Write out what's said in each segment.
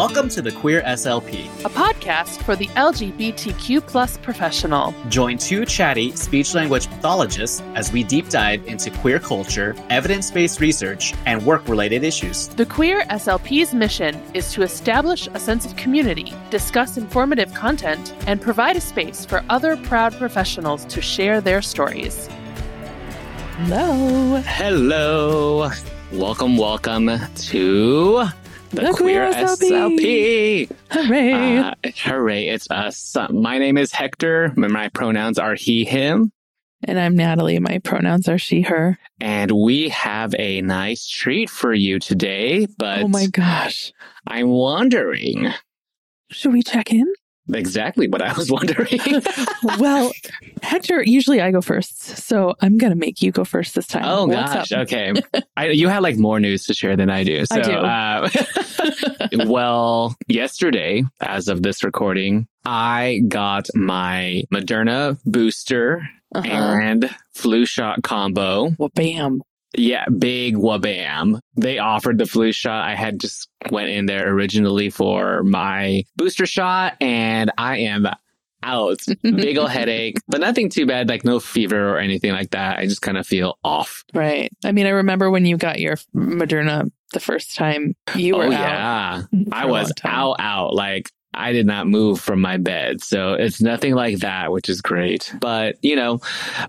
Welcome to the Queer SLP, a podcast for the LGBTQ plus professional. Join two chatty speech language pathologists as we deep dive into queer culture, evidence based research, and work related issues. The Queer SLP's mission is to establish a sense of community, discuss informative content, and provide a space for other proud professionals to share their stories. Hello. Hello. Welcome, welcome to the, The Queer Queer SLP. SLP. Hooray. Uh, hooray, it's us. My name is Hector. My pronouns are he, him. and I'm Natalie. My pronouns are she, her. And we have a nice treat for you today, but oh my gosh. I'm wondering Should we check in? Exactly what I was wondering. well, Hector, usually I go first. So I'm going to make you go first this time. oh What's gosh, up? okay. I, you had like more news to share than I do. So, I do. Uh, well, yesterday, as of this recording, I got my Moderna booster Uh-huh. and flu shot combo. Well, bam. Yeah, big wabam. They offered the flu shot. I had just went in there originally for my booster shot and I am out. Big ol' headache, but nothing too bad, like no fever or anything like that. I just kind of feel off. Right. I mean, I remember when you got your Moderna the first time, you were oh out. yeah. I was out out like I did not move from my bed. So it's nothing like that, which is great. But, you know,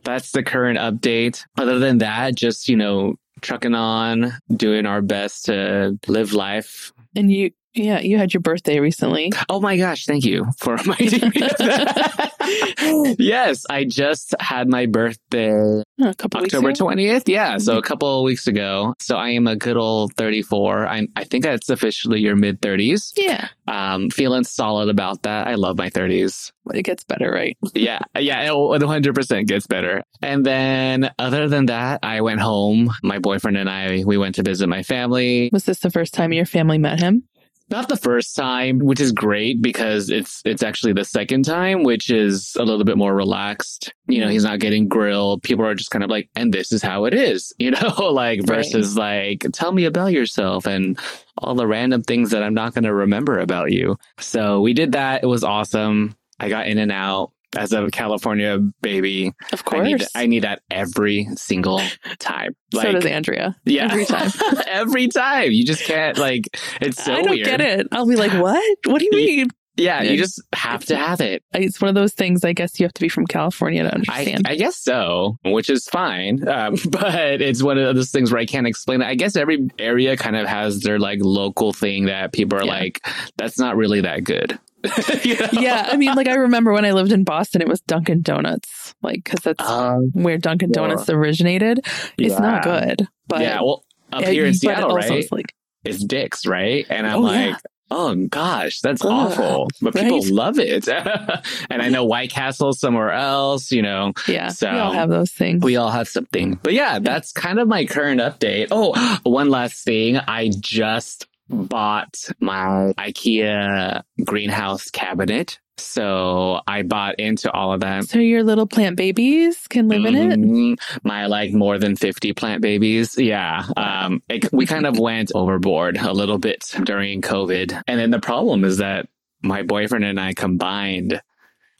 that's the current update. Other than that, just, you know, trucking on, doing our best to live life. And you, yeah, you had your birthday recently. Oh my gosh, thank you for reminding me of that. yes, I just had my birthday A couple October weeks ago. 20th. Yeah, so a couple of weeks ago. So I am a good old 34. I'm I think that's officially your mid 30s. Yeah. Um, feeling solid about that. I love my 30s. It gets better, right? Yeah, yeah, it 100% gets better. And then, other than that, I went home. My boyfriend and I, we went to visit my family. Was this the first time your family met him? Not the first time, which is great because it's it's actually the second time, which is a little bit more relaxed. You know, he's not getting grilled. People are just kind of like, and this is how it is, you know, like versus like, tell me about yourself and all the random things that I'm not going to remember about you. So we did that. It was awesome. I got in and out as a California baby. Of I course. need, I need that every single time. so does Andrea. yeah, every time. every time. You just can't like. It's so I don't weird. get it. I'll be like, what? What do you mean? Yeah, you just have to have it. It's one of those things. I guess you have to be from California to I, understand. I guess so, which is fine. Um, but it's one of those things where I can't explain it. I guess every area kind of has their like local thing that people are Yeah. like, that's not really that good. You know? yeah, I mean, like I remember when I lived in Boston, it was Dunkin' Donuts, like because that's Um, where Dunkin' sure. Donuts originated. It's not good, but yeah, well, up Yeah, here in Seattle, right? it's like It's Dick's, right? And I'm Oh, like, yeah. oh gosh, that's Ugh, awful. But people love it. and I know White Castle somewhere else, you know, yeah, So- we all have those things. we all have something. But yeah, that's kind of my current update. Oh, one last thing. I just bought my IKEA greenhouse cabinet. So I bought into all of that. so your little plant babies can live in it. Mhm. My like more than 50 plant babies. Yeah. Um, it, we kind of went overboard a little bit during COVID. And then the problem is that my boyfriend and I combined,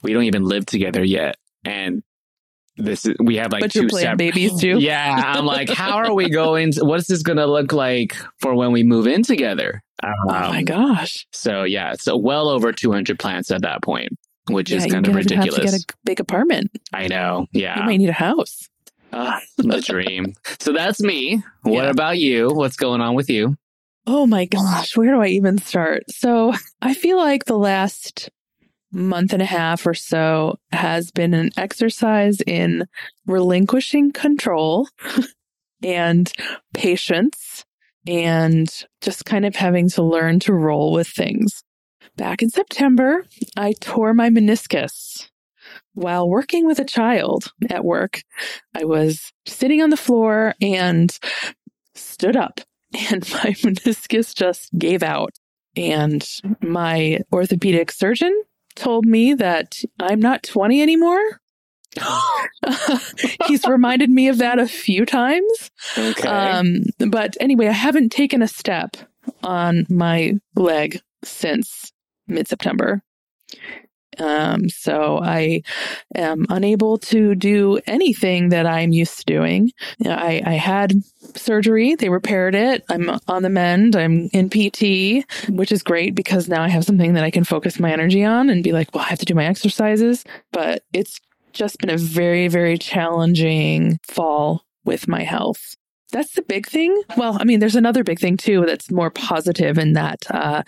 we don't even live together yet. And this is, we have like but two separate. babies too. Yeah, I'm like, how are we going? To, what is this going to look like for when we move in together? Um, Oh my gosh! So yeah, so well over 200 plants at that point, which Yeah, is kind of gonna have to get a big apartment. I know. Yeah, You might need a house. Ah, the dream. So that's me. What Yeah. about you? What's going on with you? Oh my gosh, where do I even start? So I feel like the last month and a half or so has been an exercise in relinquishing control and patience and just kind of having to learn to roll with things. Back in September, I tore my meniscus while working with a child at work. I was sitting on the floor and stood up and my meniscus just gave out. And my orthopedic surgeon told me that I'm not 20 anymore. He's reminded me of that a few times. Okay. Um, but anyway, I haven't taken a step on my leg since mid September. Um, so I am unable to do anything that I'm used to doing. I, I had surgery. They repaired it. I'm on the mend. I'm in PT, which is great because now I have something that I can focus my energy on and be like, well, I have to do my exercises. But it's just been a very, very challenging fall with my health. That's the big thing. Well, I mean, there's another big thing too that's more positive in that uh,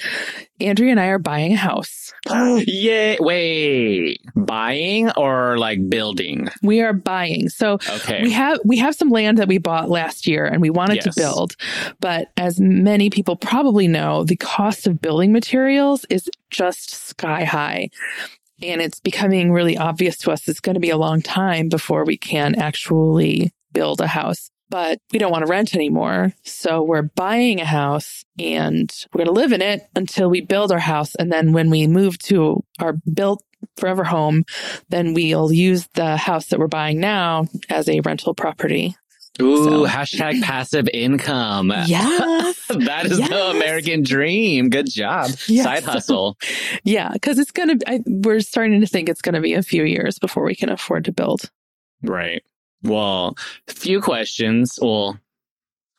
Andrea and I are buying a house. Yay. Wait, buying or like building? We are buying. So Okay. we have we have some land that we bought last year and we wanted to build. But as many people probably know, the cost of building materials is just sky high. And it's becoming really obvious to us it's going to be a long time before we can actually build a house. But we don't want to rent anymore. So we're buying a house and we're going to live in it until we build our house. And then when we move to our built forever home, then we'll use the house that we're buying now as a rental property. Ooh, So- hashtag passive income. Yes. that is the American dream. Good job. Yes. Side hustle. yeah. Cause it's going to, we're starting to think it's going to be a few years before we can afford to build. Right. Well, few questions. Well,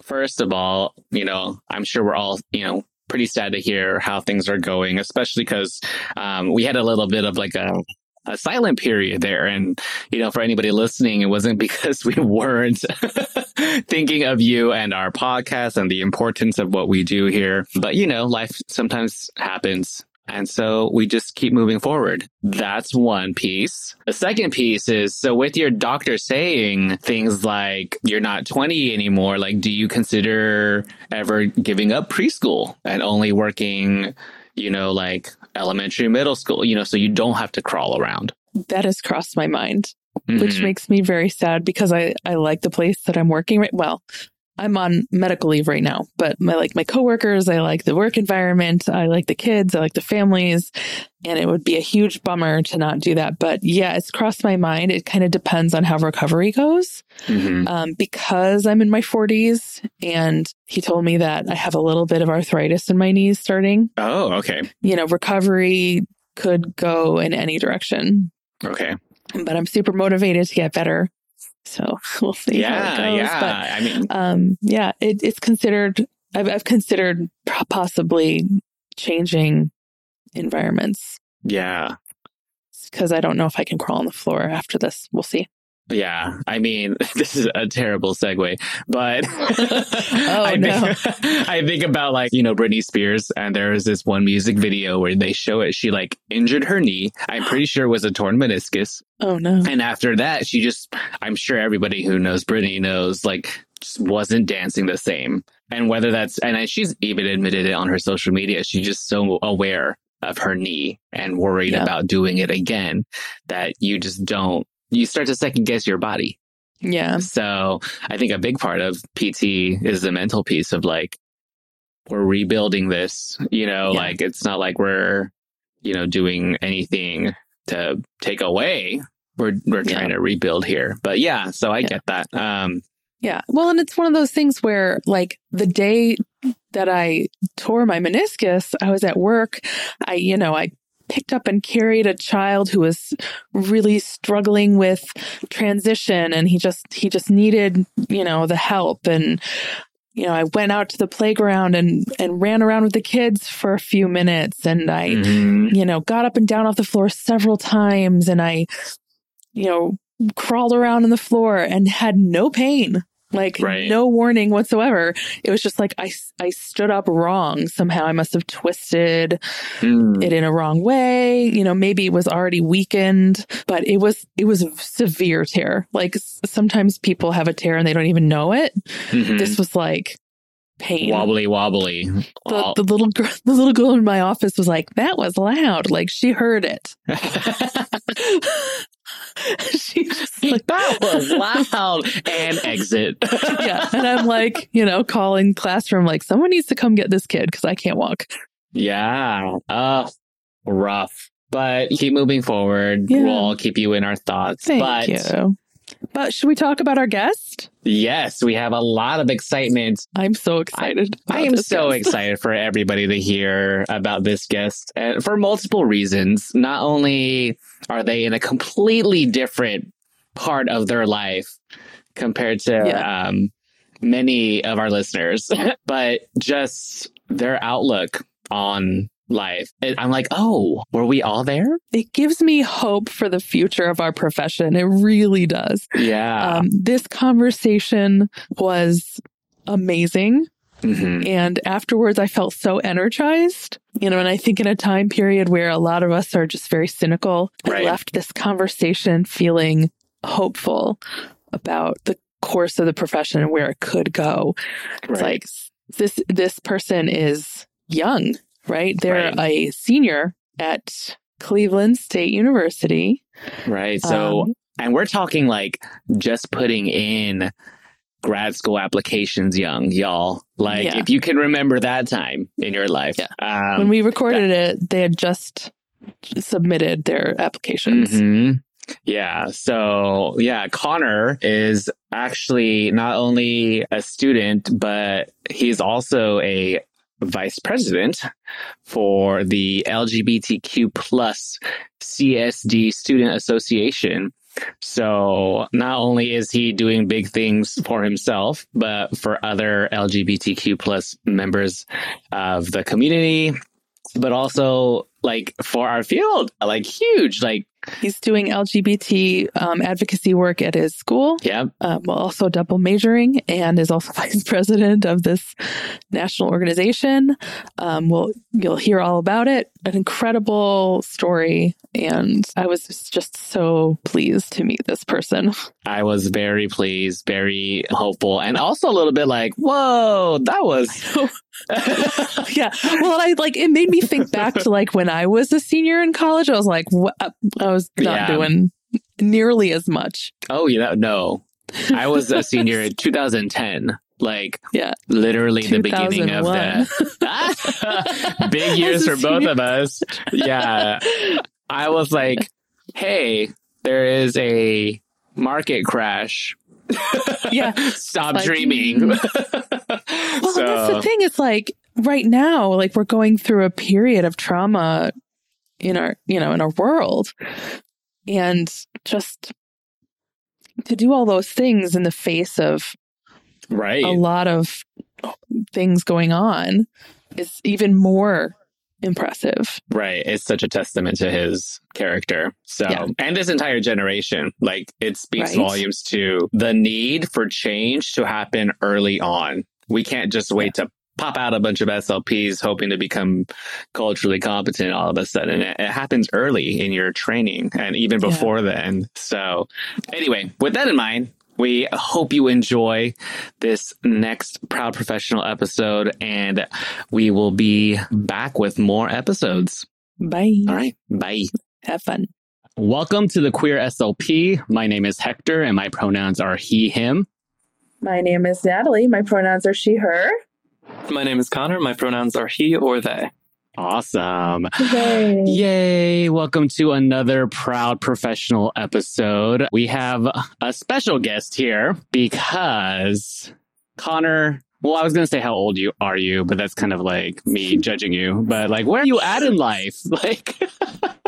first of all, you know, I'm sure we're all, you know, pretty sad to hear how things are going, especially because um, we had a little bit of like a a silent period there. And, you know, for anybody listening, it wasn't because we weren't thinking of you and our podcast and the importance of what we do here. But, you know, life sometimes happens. And so we just keep moving forward. That's one piece. The second piece is so with your doctor saying things like you're not 20 anymore, like do you consider ever giving up preschool and only working, you know, like elementary, middle school, you know, so you don't have to crawl around? That has crossed my mind, which Mhm. makes me very sad because I, I like the place that I'm working right. Well, I'm on medical leave right now, but I like my coworkers. I like the work environment. I like the kids. I like the families. And it would be a huge bummer to not do that. But yeah, it's crossed my mind. It kind of depends on how recovery goes. Mhm. Um, because I'm in my 40s and he told me that I have a little bit of arthritis in my knees starting. Oh, okay. You know, recovery could go in any direction, Okay. but I'm super motivated to get better. So we'll see how Yeah. it goes. Yeah. I mean, um, yeah, it, it's considered. I've, I've considered possibly changing environments yeah. because I don't know if I can crawl on the floor after this. We'll see. Yeah, I mean, this is a terrible segue, but I, oh, no. think, I think about like, you know, Britney Spears, and there was this one music video where they show it. She like injured her knee. I'm pretty sure it was a torn meniscus. Oh no. And after that, she just, I'm sure everybody who knows Britney knows, like, just wasn't dancing the same. And whether that's, and she's even admitted it on her social media, she's just so aware of her knee and worried Yeah. about doing it again that you just don't, you start to second guess your body. Yeah. So I think a big part of PT is the mental piece of like, we're rebuilding this, you know, Yeah. like it's not like we're, you know, doing anything to take away. We're, we're Yeah. trying to rebuild here. But yeah, so I Yeah. get that. Um, Yeah. Well, and it's one of those things where, like, the day that I tore my meniscus, I was at work. I, you know, I picked up and carried a child who was really struggling with transition and he just, he just needed, you know, the help. And, you know, I went out to the playground and, and ran around with the kids for a few minutes and I, mhm. you know, got up and down off the floor several times and I, you know, crawled around on the floor and had no pain, like Right. no warning whatsoever. It was just like I, I stood up wrong. Somehow I must have twisted Mm. it in a wrong way. You know, maybe it was already weakened, but it was, it was a severe tear. Like sometimes people have a tear and they don't even know it. Mhm. This was like pain. wobbly wobbly. The, the little girl, the little girl in my office was like, that was loud. Like she heard it. she just like, that was loud and exit. yeah. And I'm like, you know, calling classroom, like, someone needs to come get this kid because I can't walk. Yeah. Uh, rough. But keep moving forward. Yeah. We'll keep you in our thoughts. Thank but you. But should we talk about our guest? Yes, we have a lot of excitement. I'm so excited. I am so guest. excited for everybody to hear about this guest and for multiple reasons. Not only are they in a completely different part of their life compared to yeah. um, many of our listeners, but just their outlook on life. I'm like, oh, were we all there? It gives me hope for the future of our profession. It really does. Yeah. Um, this conversation was amazing. Mm-hmm. And afterwards, I felt so energized. You know, and I think in a time period where a lot of us are just very cynical, right. I left this conversation feeling hopeful about the course of the profession and where it could go. Right. It's like this this person is young right? They're right. a senior at Cleveland State University. Right. So, um, and we're talking like just putting in grad school applications young, y'all. Like, yeah. if you can remember that time in your life. Yeah. Um, when we recorded it, they had just submitted their applications. Mm-hmm. Yeah. So, yeah, Connor is actually not only a student, but he's also a vice president for the LGBTQ plus CSD Student Association. So not only is he doing big things for himself, but for other LGBTQ plus members of the community, but also like for our field, like huge, like He's doing LGBT um, advocacy work at his school. Yeah. Um, while also double majoring and is also vice president of this national organization. Um, well, you'll hear all about it. An incredible story. And I was just so pleased to meet this person. I was very pleased, very hopeful, and also a little bit like, whoa, that was. yeah. Well, I like it made me think back to like when I was a senior in college. I was like, what? I was not yeah. doing nearly as much. Oh, yeah. No, I was a senior in 2010 like yeah literally the beginning of the big years for both of us yeah i was like hey there is a market crash yeah. Stop like, dreaming. Mm. well so. that's the thing it's like right now like we're going through a period of trauma in our you know in our world. And just to do all those things in the face of right. a lot of things going on is even more impressive right it's such a testament to his character so yeah. and this entire generation like it speaks right. volumes to the need for change to happen early on we can't just wait yeah. to pop out a bunch of SLPs hoping to become culturally competent all of a sudden. It, it happens early in your training and even before yeah. then. So, anyway, with that in mind, we hope you enjoy this next Proud Professional episode, and we will be back with more episodes. Bye. All right. Bye. Have fun. Welcome to the Queer SLP. My name is Hector, and my pronouns are he, him. My name is Natalie. My pronouns are she, her. My name is Connor. My pronouns are he or they. Awesome. Yay. Yay. Welcome to another Proud Professional episode. We have a special guest here because Connor, well, I was going to say how old you are you, but that's kind of like me judging you. But like, where are you at in life? Like,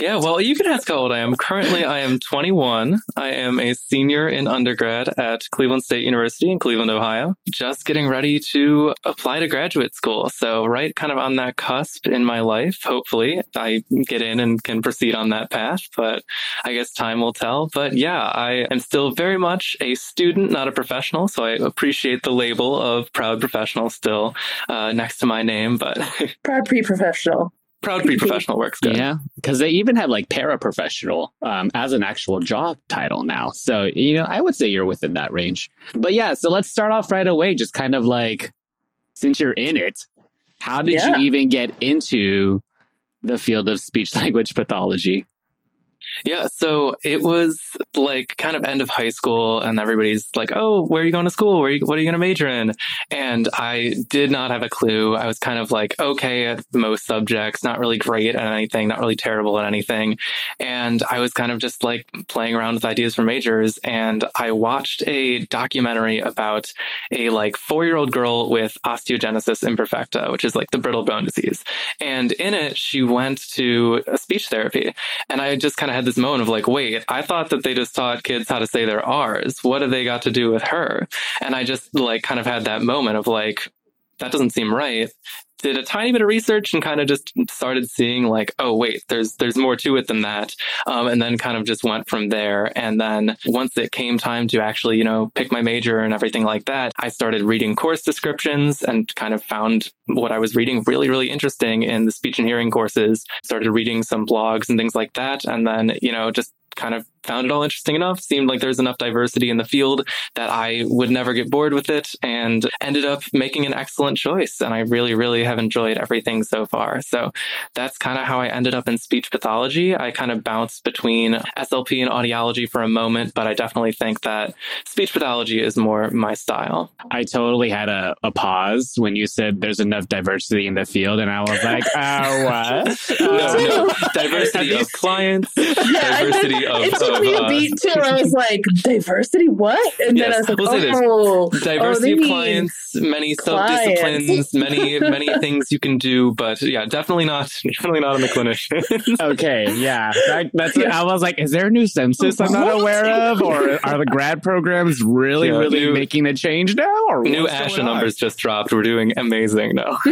Yeah, well, you can ask how old I am. Currently, I am 21. I am a senior in undergrad at Cleveland State University in Cleveland, Ohio. Just getting ready to apply to graduate school. So, right kind of on that cusp in my life. Hopefully, I get in and can proceed on that path, but I guess time will tell. But yeah, I am still very much a student, not a professional. So, I appreciate the label of proud professional still uh, next to my name, but proud pre professional. Proud pre-professional works good. Yeah, because they even have like paraprofessional um, as an actual job title now. So you know, I would say you're within that range. But yeah, so let's start off right away. Just kind of like, since you're in it, how did yeah. you even get into the field of speech language pathology? Yeah, so it was like kind of end of high school, and everybody's like, "Oh, where are you going to school? Where you, what are you going to major in?" And I did not have a clue. I was kind of like okay at most subjects, not really great at anything, not really terrible at anything, and I was kind of just like playing around with ideas for majors. And I watched a documentary about a like four year old girl with osteogenesis imperfecta, which is like the brittle bone disease, and in it she went to a speech therapy, and I just kind of had this moment of like, wait, I thought that they just taught kids how to say their R's. What have they got to do with her? And I just like kind of had that moment of like, that doesn't seem right did a tiny bit of research and kind of just started seeing like, oh wait, there's there's more to it than that, um, and then kind of just went from there. And then once it came time to actually, you know, pick my major and everything like that, I started reading course descriptions and kind of found what I was reading really really interesting in the speech and hearing courses. Started reading some blogs and things like that, and then you know just kind of found it all interesting enough. Seemed like there's enough diversity in the field that I would never get bored with it and ended up making an excellent choice. And I really, really have enjoyed everything so far. So that's kind of how I ended up in speech pathology. I kind of bounced between SLP and audiology for a moment, but I definitely think that speech pathology is more my style. I totally had a, a pause when you said there's enough diversity in the field. And I was like, oh, what? no, no. Um, diversity of clients, yeah, diversity of, took of, me a beat too. I was like, diversity, what? And then I was like, We'll oh, diversity oh, of clients, many clients. sub-disciplines, many many things you can do, but yeah, definitely not definitely not in the clinician. Okay, yeah, that, that's. I was like, is there a new census I'm not What? aware of, or are the grad programs really, Yeah, really new- making a change now? Or New ASHA numbers just dropped. We're doing amazing now. Do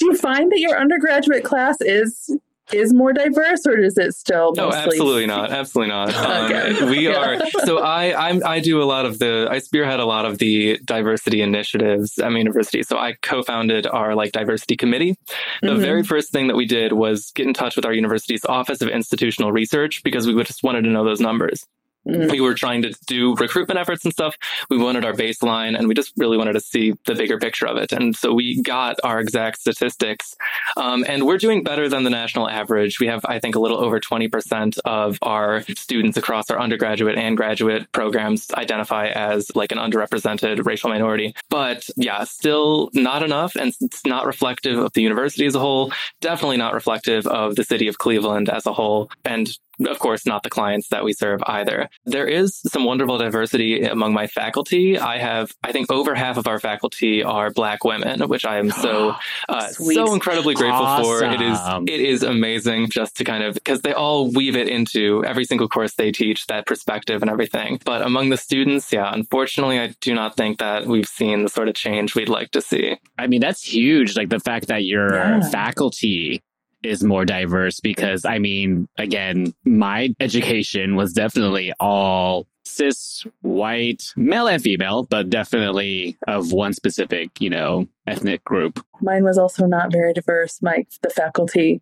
you find that your undergraduate class is is more diverse, or is it still No, absolutely not. Absolutely not. Um, Okay. We Yeah. are. So I, I'm, I do a lot of the, I spearhead a lot of the diversity initiatives at my university. So I co-founded our like diversity committee. The Mhm. very first thing that we did was get in touch with our university's Office of Institutional Research because we just wanted to know those numbers. Mm. We were trying to do recruitment efforts and stuff. We wanted our baseline and we just really wanted to see the bigger picture of it. And so we got our exact statistics. Um, and we're doing better than the national average. We have, I think, a little over 20% of our students across our undergraduate and graduate programs identify as like an underrepresented racial minority. But yeah, still not enough. And it's not reflective of the university as a whole. Definitely not reflective of the city of Cleveland as a whole. And of course, not the clients that we serve either. There is some wonderful diversity among my faculty. I have, I think, over half of our faculty are Black women, which I am so, uh, so incredibly grateful for. It is, it is amazing just to kind of because they all weave it into every single course they teach that perspective and everything. But among the students, yeah, unfortunately, I do not think that we've seen the sort of change we'd like to see. I mean, that's huge. Like the fact that your Yeah. faculty is more diverse because I mean, again, my education was definitely all cis, white, male and female, but definitely of one specific, you know, ethnic group. Mine was also not very diverse. My the faculty,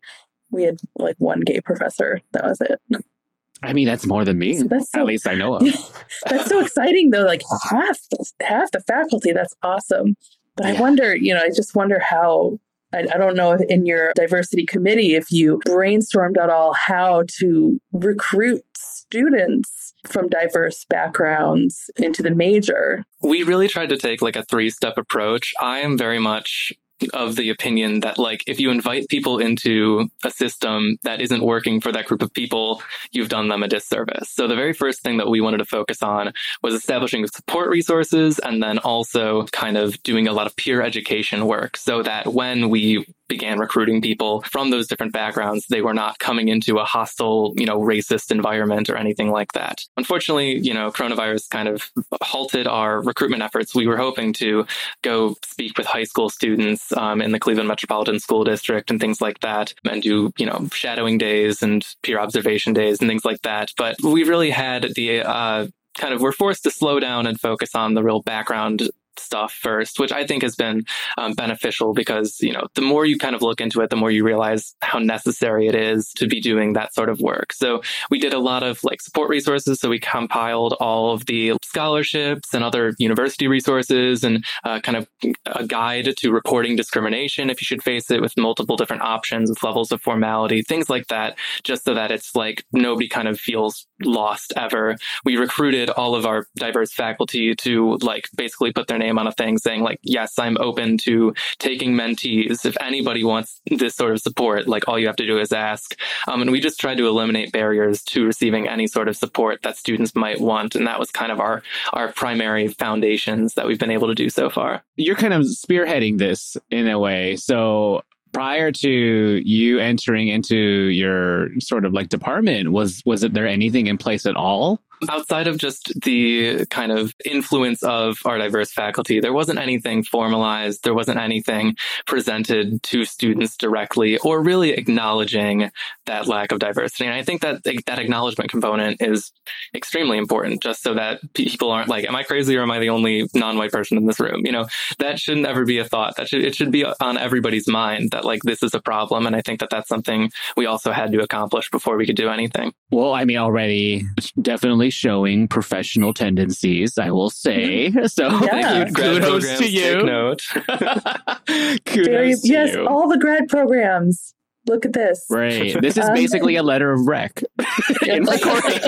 we had like one gay professor. That was it. I mean, that's more than me. So that's so At least I know of. that's so exciting though. Like half the, half the faculty. That's awesome. But I wonder, you know, I just wonder how. I, I don't know in your diversity committee if you brainstormed at all how to recruit students from diverse backgrounds into the major. we really tried to take like a three step approach. I am very much of the opinion that like if you invite people into a system that isn't working for that group of people, you've done them a disservice. So the very first thing that we wanted to focus on was establishing support resources and then also kind of doing a lot of peer education work so that when we began recruiting people from those different backgrounds, they were not coming into a hostile, you know, racist environment or anything like that. Unfortunately, you know, coronavirus kind of halted our recruitment efforts. We were hoping to go speak with high school students um, in the Cleveland Metropolitan School District and things like that, and do you know shadowing days and peer observation days and things like that. But we really had the uh, kind of we're forced to slow down and focus on the real background stuff first, which I think has been um, beneficial because, you know, the more you kind of look into it, the more you realize how necessary it is to be doing that sort of work. So we did a lot of like support resources. So we compiled all of the scholarships and other university resources and uh, kind of a guide to reporting discrimination if you should face it with multiple different options with levels of formality, things like that, just so that it's like nobody kind of feels lost ever. We recruited all of our diverse faculty to like basically put their name on a thing saying like, yes, I'm open to taking mentees. If anybody wants this sort of support, like all you have to do is ask. Um, and we just tried to eliminate barriers to receiving any sort of support that students might want. And that was kind of our, our primary foundations that we've been able to do so far. You're kind of spearheading this in a way. So prior to you entering into your sort of like department was was there anything in place at all outside of just the kind of influence of our diverse faculty, there wasn't anything formalized. There wasn't anything presented to students directly or really acknowledging that lack of diversity. And I think that that acknowledgement component is extremely important just so that people aren't like, am I crazy or am I the only non-white person in this room? You know, that shouldn't ever be a thought. That should, it should be on everybody's mind that like this is a problem. And I think that that's something we also had to accomplish before we could do anything. Well, I mean, already definitely showing professional tendencies, I will say. So Yeah. kudos to you. Note. kudos Very, to yes, you. all the grad programs. Look at this. Right. This is Um, basically a letter of rec in recording.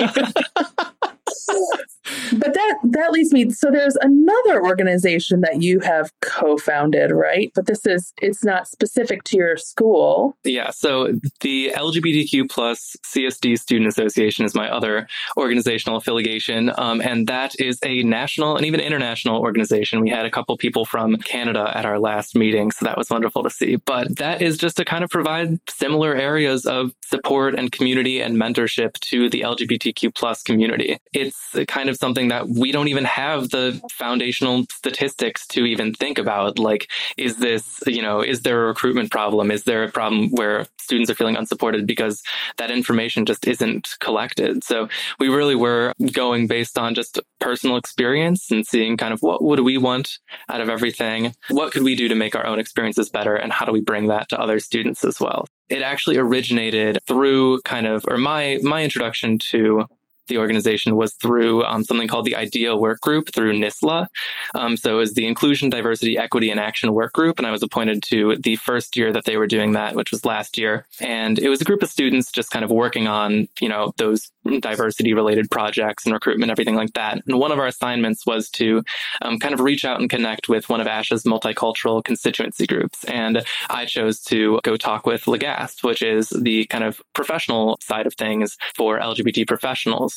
But that that leads me. So there's another organization that you have co-founded, right? But this is it's not specific to your school. Yeah, so the LGBTQ plus CSD Student Association is my other organizational affiliation, um, and that is a national and even international organization. We had a couple people from Canada at our last meeting, so that was wonderful to see. But that is just to kind of provide similar areas of support and community and mentorship to the LGBTQ plus community. It's kind of something that we don't even have the foundational statistics to even think about. Like, is this, you know, is there a recruitment problem? Is there a problem where students are feeling unsupported because that information just isn't collected? So we really were going based on just personal experience and seeing kind of what would we want out of everything? What could we do to make our own experiences better? And how do we bring that to other students as well? It actually originated through kind of, or my, my introduction to the organization was through um, something called the IDEA Work Group through NSSLHA. Um, so it was the Inclusion, Diversity, Equity, and Action Work Group, and I was appointed to the first year that they were doing that, which was last year. And it was a group of students just kind of working on, you know, those diversity related projects and recruitment, everything like that. And one of our assignments was to um, kind of reach out and connect with one of ASHA's multicultural constituency groups. And I chose to go talk with L'GASP, which is the kind of professional side of things for LGBT professionals.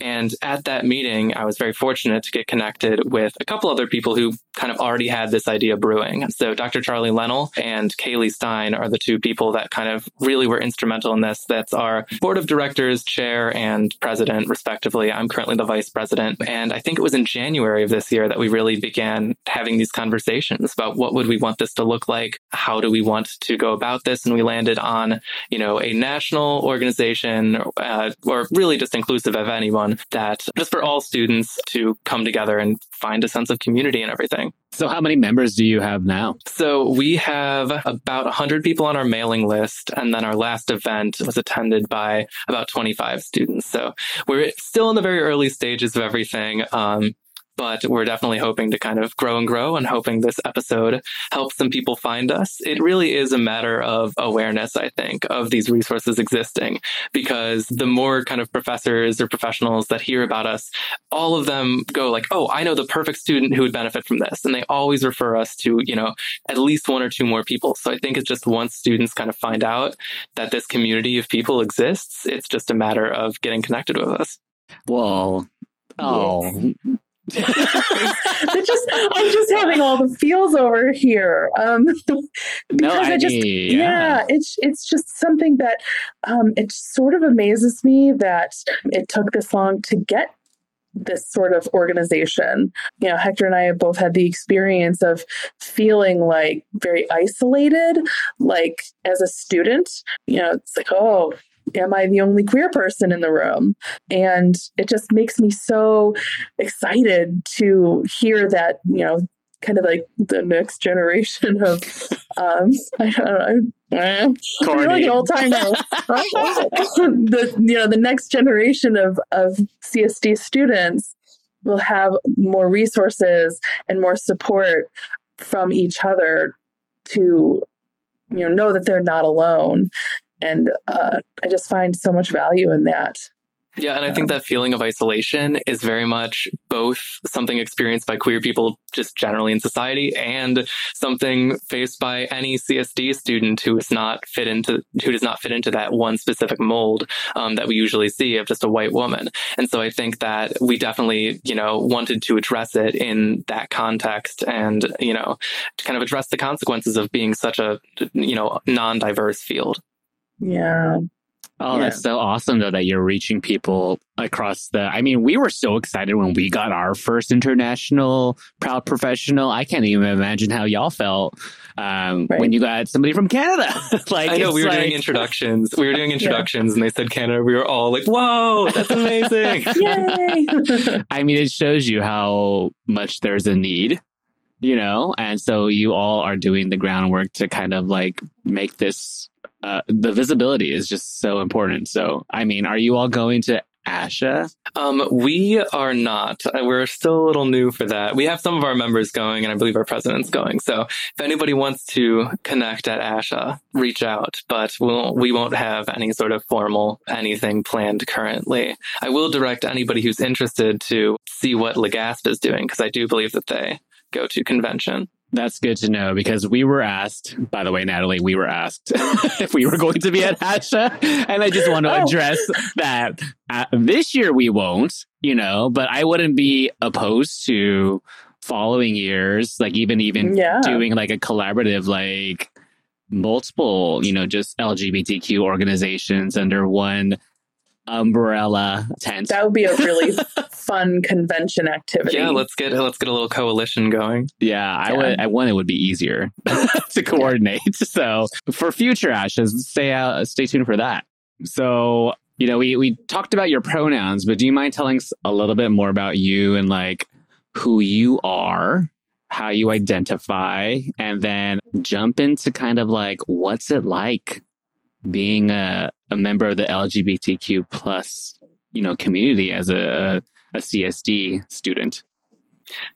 And at that meeting, I was very fortunate to get connected with a couple other people who kind of already had this idea brewing. So Dr. Charlie Lennell and Kaylee Stein are the two people that kind of really were instrumental in this. That's our board of directors, chair, and president, respectively. I'm currently the vice president. And I think it was in January of this year that we really began having these conversations about what would we want this to look like? How do we want to go about this? And we landed on, you know, a national organization, uh, or really just inclusive of anyone that just for all students to come together and find a sense of community and everything. So, how many members do you have now? So we have about 100 people on our mailing list, and then our last event was attended by about 25 students. So we're still in the very early stages of everything. Um, but we're definitely hoping to kind of grow and grow and hoping this episode helps some people find us. It really is a matter of awareness, I think, of these resources existing because the more kind of professors or professionals that hear about us, all of them go like, Oh, I know the perfect student who would benefit from this. And they always refer us to, you know, at least one or two more people. So I think it's just once students kind of find out that this community of people exists, it's just a matter of getting connected with us. Well, oh, They're just, I'm just having all the feels over here. Um, no, I I just mean, yeah. it's it's just something that um, it sort of amazes me that it took this long to get this sort of organization. You know, Hector and I have both had the experience of feeling like very isolated, like as a student, you know, it's like, oh, am I the only queer person in the room? And it just makes me so excited to hear that, you know, kind of like the next generation of um I don't know I'm like an old the you know the next generation of of CSD students will have more resources and more support from each other to you know know that they're not alone and uh, i just find so much value in that yeah, and I think that feeling of isolation is very much both something experienced by queer people just generally in society and something faced by any CSD student who is not fit into who does not fit into that one specific mold um, that we usually see of just a white woman. And so I think that we definitely, you know, wanted to address it in that context and, you know, to kind of address the consequences of being such a, you know, non-diverse field. Yeah. Oh, Yeah. that's so awesome though that you're reaching people across the I mean, we were so excited when we got our first international proud professional. I can't even imagine how y'all felt um, Right. when you got somebody from Canada. like I know we were like- doing introductions. We were doing introductions and they said Canada. We were all like, whoa, that's amazing. Yay! I mean, it shows you how much there's a need, you know? And so you all are doing the groundwork to kind of like make this, uh, the visibility is just so important. So, I mean, are you all going to ASHA? Um, we are not. Uh, We're still a little new for that. We have some of our members going, and I believe our president's going. So if anybody wants to connect at ASHA, reach out. But we'll, we won't have any sort of formal anything planned currently. I will direct anybody who's interested to see what L'GASP is doing because I do believe that they go to convention. That's good to know because we were asked, by the way, Natalie, we were asked if we were going to be at ASHA. And I just want to Oh. address that uh, this year we won't, you know, but I wouldn't be opposed to following years, like even, even yeah. doing like a collaborative, like multiple, you know, just LGBTQ organizations under one umbrella tent. That would be a really fun convention activity. Yeah, let's get let's get a little coalition going. Yeah, I Yeah. would. I want it would be easier to coordinate. So for future ashes, stay out, stay tuned for that. So you know, we we talked about your pronouns, but do you mind telling us a little bit more about you and like who you are, how you identify, and then jump into kind of like what's it like being a a member of the LGBTQ plus you know community as a a CSD student.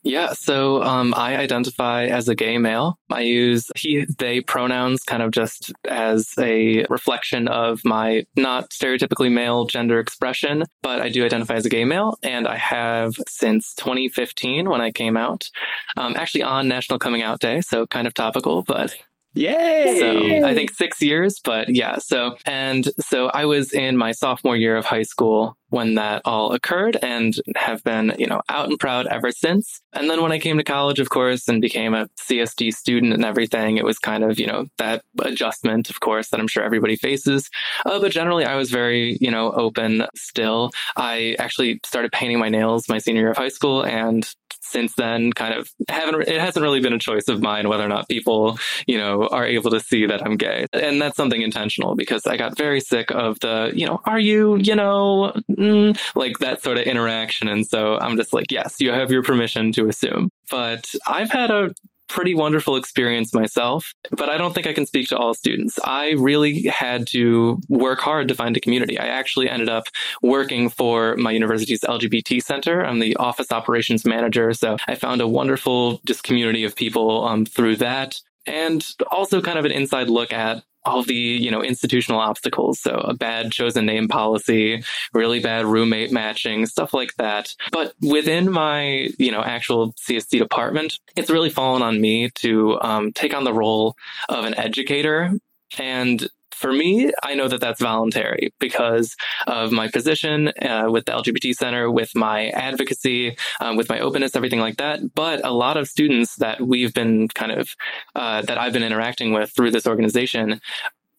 Yeah, so um, I identify as a gay male. I use he, they pronouns kind of just as a reflection of my not stereotypically male gender expression, but I do identify as a gay male, and I have since 2015 when I came out. Um, actually, on National Coming Out Day, so kind of topical, but Yay! so I think six years, but yeah. So, and so I was in my sophomore year of high school when that all occurred and have been, you know, out and proud ever since. And then when I came to college, of course, and became a CSD student and everything, it was kind of, you know, that adjustment, of course, that I'm sure everybody faces. Uh, but generally, I was very, you know, open still. I actually started painting my nails my senior year of high school and since then kind of haven't it hasn't really been a choice of mine whether or not people you know are able to see that i'm gay. And that's something intentional because i got very sick of the you know are you you know mm, like that sort of interaction. And so i'm just like yes you have your permission to assume. But i've had a pretty wonderful experience myself, but I don't think I can speak to all students. I really had to work hard to find a community. I actually ended up working for my university's LGBT center. I'm the office operations manager. So I found a wonderful just community of people um, through that. And also kind of an inside look at all the, you know, institutional obstacles. So a bad chosen name policy, really bad roommate matching, stuff like that. But within my, you know, actual CSD department, it's really fallen on me to um, take on the role of an educator. And for me, I know that that's voluntary because of my position uh, with the LGBT Center, with my advocacy, um, with my openness, everything like that. But a lot of students that we've been kind of, uh, that I've been interacting with through this organization,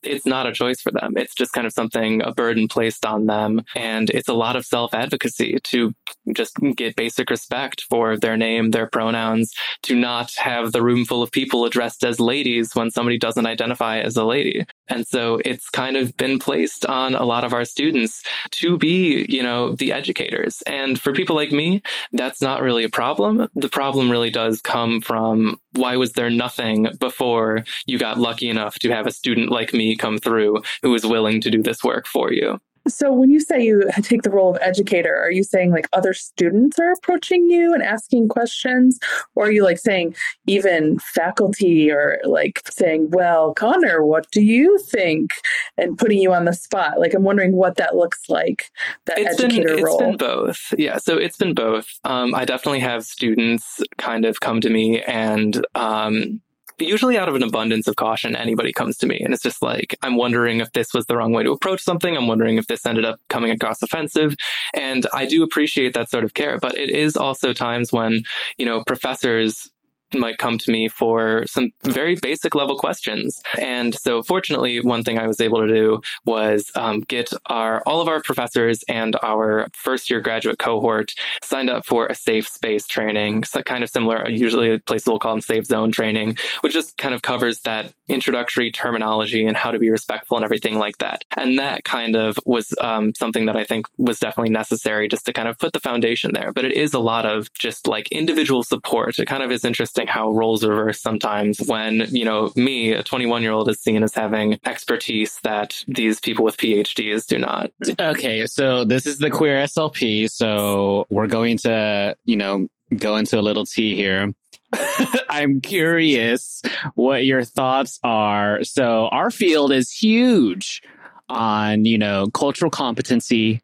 it's not a choice for them. It's just kind of something, a burden placed on them. And it's a lot of self advocacy to just get basic respect for their name, their pronouns, to not have the room full of people addressed as ladies when somebody doesn't identify as a lady. And so it's kind of been placed on a lot of our students to be, you know, the educators. And for people like me, that's not really a problem. The problem really does come from why was there nothing before you got lucky enough to have a student like me come through who was willing to do this work for you? So, when you say you take the role of educator, are you saying like other students are approaching you and asking questions? Or are you like saying even faculty or like saying, well, Connor, what do you think? And putting you on the spot? Like, I'm wondering what that looks like, that it's educator been, role. It's been both. Yeah. So, it's been both. Um, I definitely have students kind of come to me and, um, usually out of an abundance of caution, anybody comes to me and it's just like, I'm wondering if this was the wrong way to approach something. I'm wondering if this ended up coming across offensive. And I do appreciate that sort of care, but it is also times when, you know, professors might come to me for some very basic level questions. And so fortunately, one thing I was able to do was um, get our all of our professors and our first year graduate cohort signed up for a safe space training. So kind of similar, usually places will call them safe zone training, which just kind of covers that introductory terminology and how to be respectful and everything like that. And that kind of was um, something that I think was definitely necessary just to kind of put the foundation there. But it is a lot of just like individual support. It kind of is interesting how roles reverse sometimes when, you know, me, a 21 year old, is seen as having expertise that these people with PhDs do not. Okay, so this is the queer SLP. So we're going to, you know, go into a little tea here. I'm curious what your thoughts are. So our field is huge on, you know, cultural competency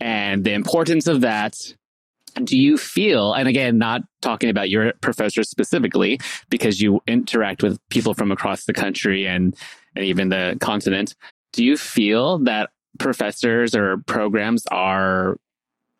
and the importance of that. Do you feel, and again, not talking about your professor specifically, because you interact with people from across the country and, and even the continent, do you feel that professors or programs are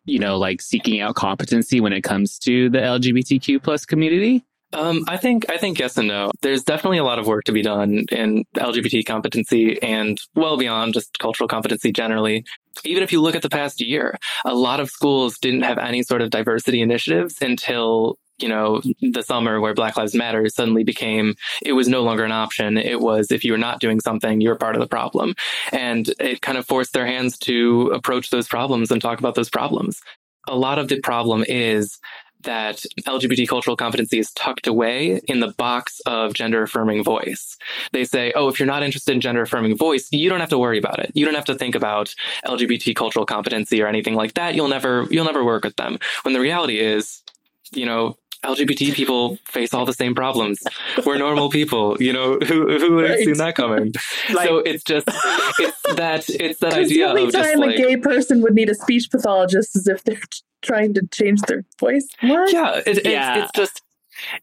you know like seeking out competency when it comes to the lgbtq plus community um, I think I think yes and no. There's definitely a lot of work to be done in LGBT competency and well beyond just cultural competency generally. Even if you look at the past year, a lot of schools didn't have any sort of diversity initiatives until you know, the summer where Black Lives Matter suddenly became, it was no longer an option. It was if you were not doing something, you're part of the problem. And it kind of forced their hands to approach those problems and talk about those problems. A lot of the problem is that LGBT cultural competency is tucked away in the box of gender affirming voice. They say, oh, if you're not interested in gender affirming voice, you don't have to worry about it. You don't have to think about LGBT cultural competency or anything like that. You'll never, you'll never work with them. When the reality is, you know, LGBT people face all the same problems. We're normal people, you know. Who who would have Right. seen that coming? Like- so it's just it's that it's that 'Cause the idea only of just time like a gay person would need a speech pathologist is if they're trying to change their voice. What? yeah, it, Yeah. It's, it's just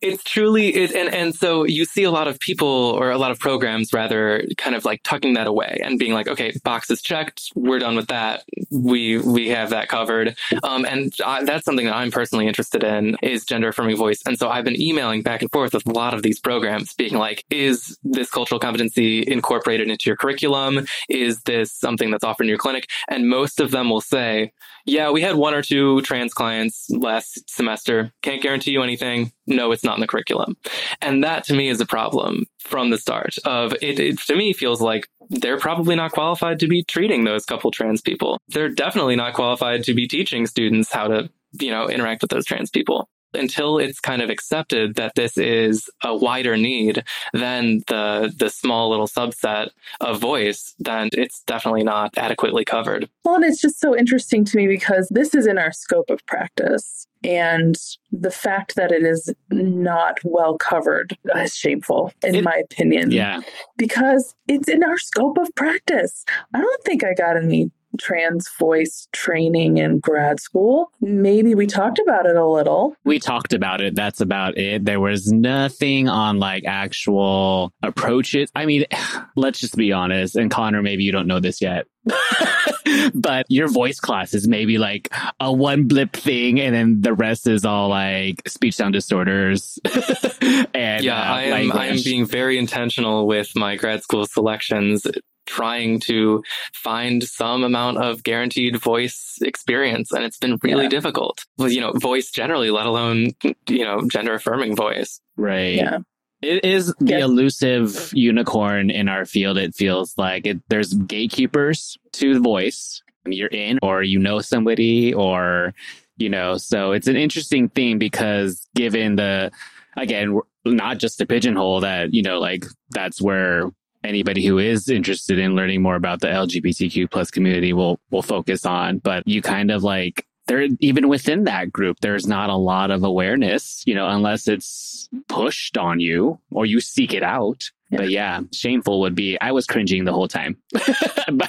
it's truly it, and and so you see a lot of people or a lot of programs rather kind of like tucking that away and being like okay box is checked we're done with that we we have that covered um and I, that's something that i'm personally interested in is gender affirming voice and so i've been emailing back and forth with a lot of these programs being like is this cultural competency incorporated into your curriculum is this something that's offered in your clinic and most of them will say yeah, we had one or two trans clients last semester. Can't guarantee you anything. No, it's not in the curriculum. And that to me is a problem from the start of it, it to me feels like they're probably not qualified to be treating those couple trans people. They're definitely not qualified to be teaching students how to, you know, interact with those trans people until it's kind of accepted that this is a wider need than the the small little subset of voice, then it's definitely not adequately covered. Well, and it's just so interesting to me because this is in our scope of practice. And the fact that it is not well covered is shameful, in It- my opinion. yeah Because it's in our scope of practice. I don't think I got any trans voice training in grad school. Maybe we talked about it a little. we talked about it. That's about it. There was nothing on like actual approaches. I mean, let's just be honest. And Connor, maybe you don't know this yet. but your voice class is maybe like a one blip thing, and then the rest is all like speech sound disorders. and yeah, uh, I am. I am being very intentional with my grad school selections, trying to find some amount of guaranteed voice experience, and it's been really Yeah. difficult. Well, you know, voice generally, let alone you know, gender affirming voice. right. Yeah. It is the Yes. elusive unicorn in our field. It feels like it, there's gatekeepers to the voice. You're in, or you know somebody, or you know. So it's an interesting thing because given the again, not just a pigeonhole that you know, like that's where anybody who is interested in learning more about the LGBTQ plus community will will focus on. But you kind of like there even within that group, there's not a lot of awareness, you know, unless it's pushed on you or you seek it out. Yeah. But yeah, shameful would be I was cringing the whole time.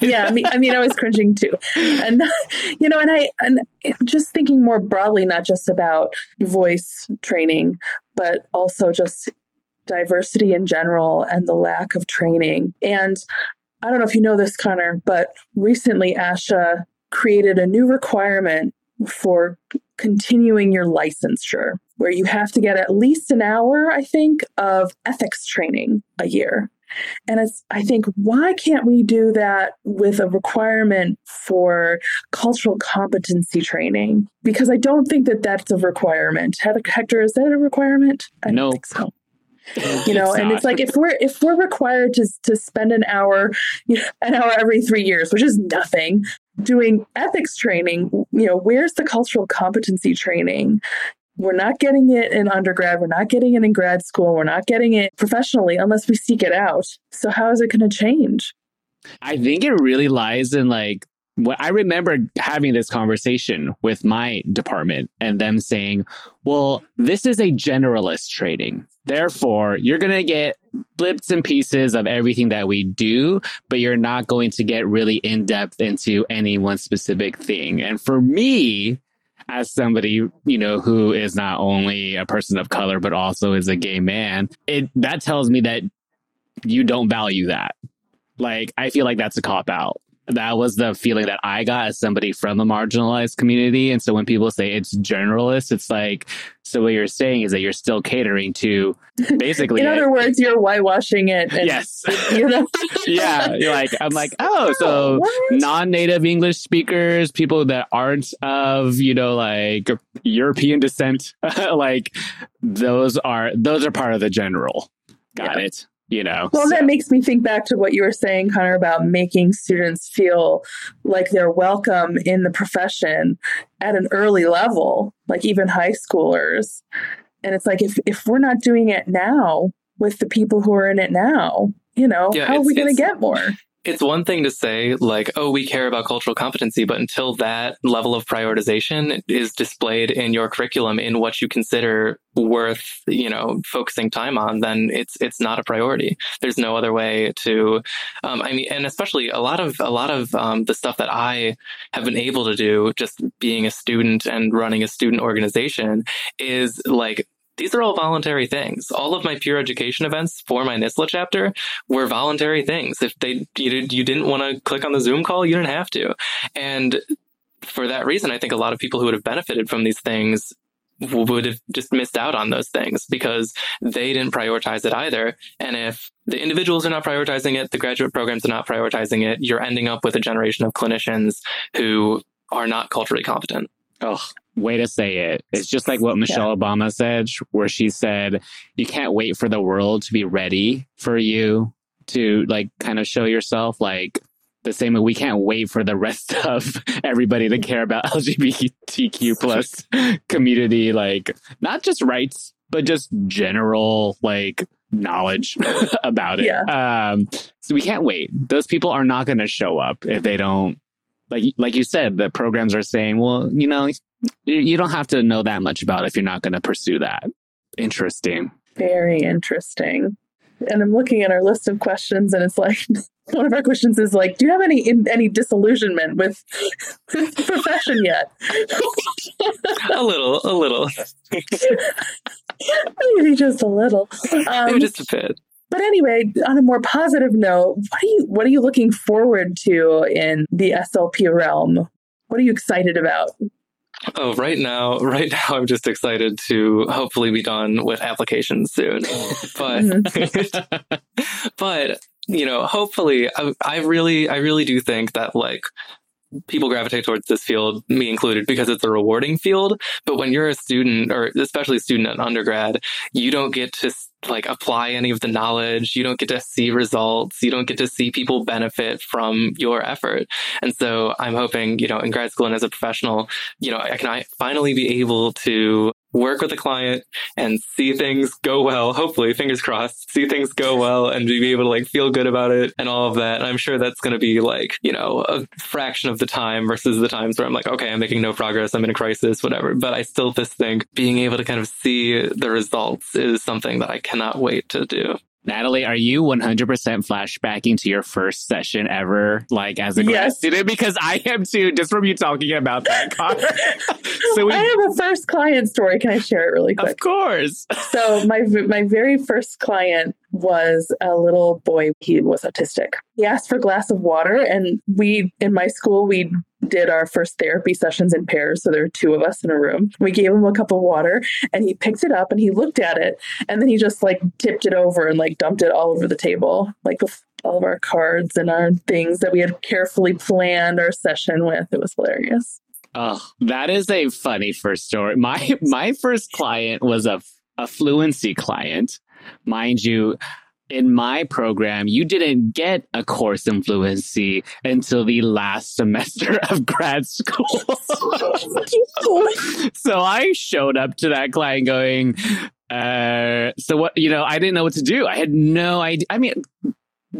Yeah, I mean, I mean, I was cringing too, and you know, and I and just thinking more broadly, not just about voice training, but also just diversity in general and the lack of training. And I don't know if you know this, Connor, but recently ASHA created a new requirement for continuing your licensure, where you have to get at least an hour, I think, of ethics training a year. And it's, I think, why can't we do that with a requirement for cultural competency training? Because I don't think that that's a requirement. Hec- Hector, is that a requirement? I think so. You know, and not. it's like if we're if we're required to to spend an hour, you know, an hour every three years, which is nothing, doing ethics training, you know, where's the cultural competency training? We're not getting it in undergrad. We're not getting it in grad school. We're not getting it professionally unless we seek it out. So how is it going to change? I think it really lies in like what I remember having this conversation with my department and them saying, well, this is a generalist training. Therefore, you're going to get blips and pieces of everything that we do, but you're not going to get really in depth into any one specific thing. And for me, as somebody, you know, who is not only a person of color, but also is a gay man, it that tells me that you don't value that. Like, I feel like that's a cop out. That was the feeling that I got as somebody from a marginalized community. And so when people say it's generalist, it's like, so what you're saying is that you're still catering to basically. In it. other words, you're whitewashing it. And, yes. You know? yeah. You're like, I'm like, oh, oh, so What? non-native English speakers, people that aren't of, you know, like European descent, like those are, those are part of the general. Got Yeah. it. You know, Well, so- that makes me think back to what you were saying, Connor, about making students feel like they're welcome in the profession at an early level, like even high schoolers. And it's like if if we're not doing it now with the people who are in it now, you know, Yeah, how are we going to get more? It's one thing to say, like, oh, we care about cultural competency, but until that level of prioritization is displayed in your curriculum in what you consider worth, you know, focusing time on, then it's it's not a priority. There's no other way to, um, I mean, and especially a lot of a lot of um, the stuff that I have been able to do, just being a student and running a student organization, is like these are all voluntary things. All of my peer education events for my NSSLHA chapter were voluntary things. If they you, you didn't want to click on the Zoom call, you didn't have to. And for that reason, I think a lot of people who would have benefited from these things would have just missed out on those things because they didn't prioritize it either. And if the individuals are not prioritizing it, the graduate programs are not prioritizing it, you're ending up with a generation of clinicians who are not culturally competent. Oh, way to say it. It's just like what Michelle Obama said, where she said, you can't wait for the world to be ready for you to like kind of show yourself. Like the same way we can't wait for the rest of everybody to care about LGBTQ plus community, like not just rights, but just general like knowledge about it. Yeah. Um, so we can't wait. Those people are not going to show up if they don't like like you said, the programs are saying, well, you know, you, you don't have to know that much about it if you're not going to pursue that. Interesting. Very interesting. And I'm looking at our list of questions, and it's like one of our questions is like, "Do you have any in, any disillusionment with, with the profession yet?" a little, a little, Maybe just a little. Um, maybe just a bit. But anyway, on a more positive note, what are you what are you looking forward to in the SLP realm? What are you excited about? Oh, right now, right now, I'm just excited to hopefully be done with applications soon. But, mm-hmm. but you know, hopefully, I, I really, I really do think that like people gravitate towards this field, me included, because it's a rewarding field. But when you're a student, or especially student in undergrad, you don't get to like apply any of the knowledge. You don't get to see results. You don't get to see people benefit from your effort. And so I'm hoping, you know, in grad school and as a professional, you know, I can I finally be able to work with a client and see things go well. Hopefully, fingers crossed, see things go well and be able to like feel good about it and all of that. And I'm sure that's going to be like, you know, a fraction of the time versus the times where I'm like, okay, I'm making no progress. I'm in a crisis, whatever. But I still just think being able to kind of see the results is something that I cannot wait to do. Natalie, are you 100% flashbacking to your first session ever, like as a grad Yes. student? Because I am too, just from you talking about that, Connor. so we, I have a first client story. Can I share it really quick? of course. so my my very first client was a little boy. He was autistic. He asked for a glass of water, and we in my school we did our first therapy sessions in pairs. So there were two of us in a room. We gave him a cup of water, and he picked it up and he looked at it, and then he just like tipped it over and like dumped it all over the table, like with all of our cards and our things that we had carefully planned our session with. It was hilarious. Oh, that is a funny first story. My my first client was a a fluency client, mind you. In my program, you didn't get a course in fluency until the last semester of grad school. so I showed up to that client going, uh, so what, you know, I didn't know what to do. I had no idea. I mean,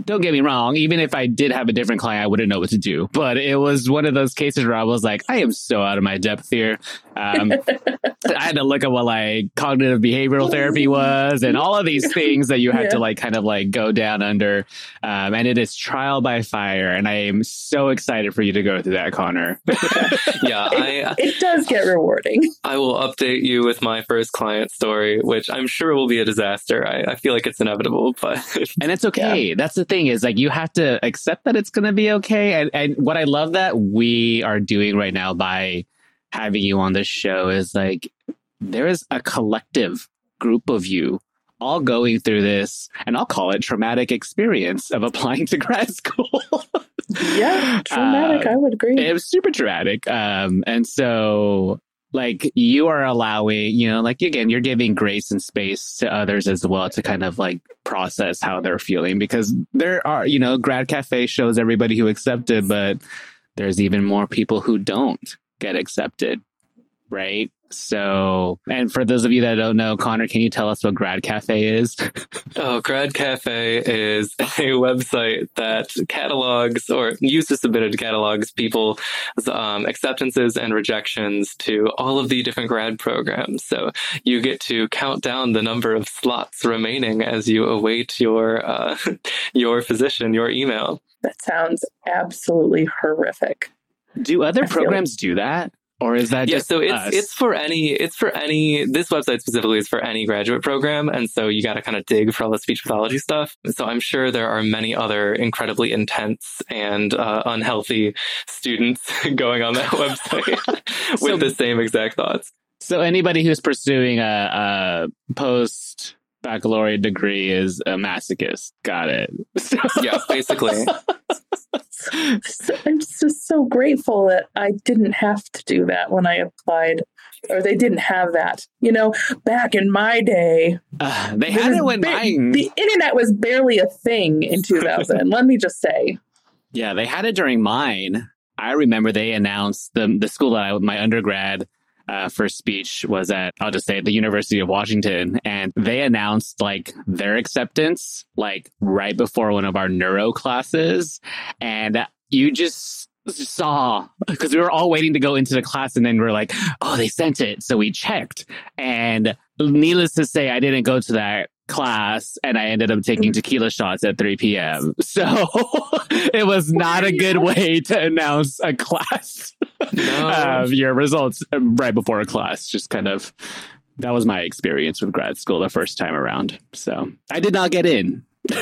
don't get me wrong. Even if I did have a different client, I wouldn't know what to do. But it was one of those cases where I was like, I am so out of my depth here. Um, I had to look at what like cognitive behavioral therapy was and all of these things that you had Yeah. to like kind of like go down under. Um, and it is trial by fire. And I am so excited for you to go through that, Connor. Yeah, I It does get rewarding. I will update you with my first client story, which I'm sure will be a disaster. I, I feel like it's inevitable, but And it's okay. That's the thing is like you have to accept that it's going to be okay. And, and what I love that we are doing right now by having you on this show is like there is a collective group of you all going through this, and I'll call it traumatic experience of applying to grad school. Yeah, traumatic. Uh, I would agree. it was super traumatic. Um, and so like you are allowing, you know, like again, you're giving grace and space to others as well to kind of like process how they're feeling because there are, you know, grad cafe shows everybody who accepted, but there's even more people who don't get accepted. Right. So, and for those of you that don't know, Connor, can you tell us what Grad Cafe is? Oh, Grad Cafe is a website that catalogs or uses submitted catalogs people's um, acceptances and rejections to all of the different grad programs. So you get to count down the number of slots remaining as you await your uh, your physician, your email. that sounds absolutely horrific. Do other I feel- programs do that? Or is that yeah, just so it's us? it's for any it's for any this website specifically is for any graduate program, and so you got to kind of dig for all the speech pathology stuff. So I'm sure there are many other incredibly intense and uh, unhealthy students going on that website with So- the same exact thoughts. So anybody who's pursuing a, a post baccalaureate degree is a masochist. Got it. Yeah, basically. So- I'm just so grateful that I didn't have to do that when I applied, or they didn't have that. You know, back in my day, Uh, they had it when ba- mine. the internet was barely a thing in 2000. let me just say. yeah, they had it during mine. I remember they announced the the school that I my undergrad uh, first speech was at I'll just say the University of Washington, and they announced like their acceptance like right before one of our neuro classes, and you just saw because we were all waiting to go into the class and then we are like oh they sent it. So we checked. And needless to say i didn't go to that class and i ended up taking tequila shots at 3 p.m so it was not a good way to announce a class No. of your results right before a class just kind of that was my experience with grad school the first time around so i did not get in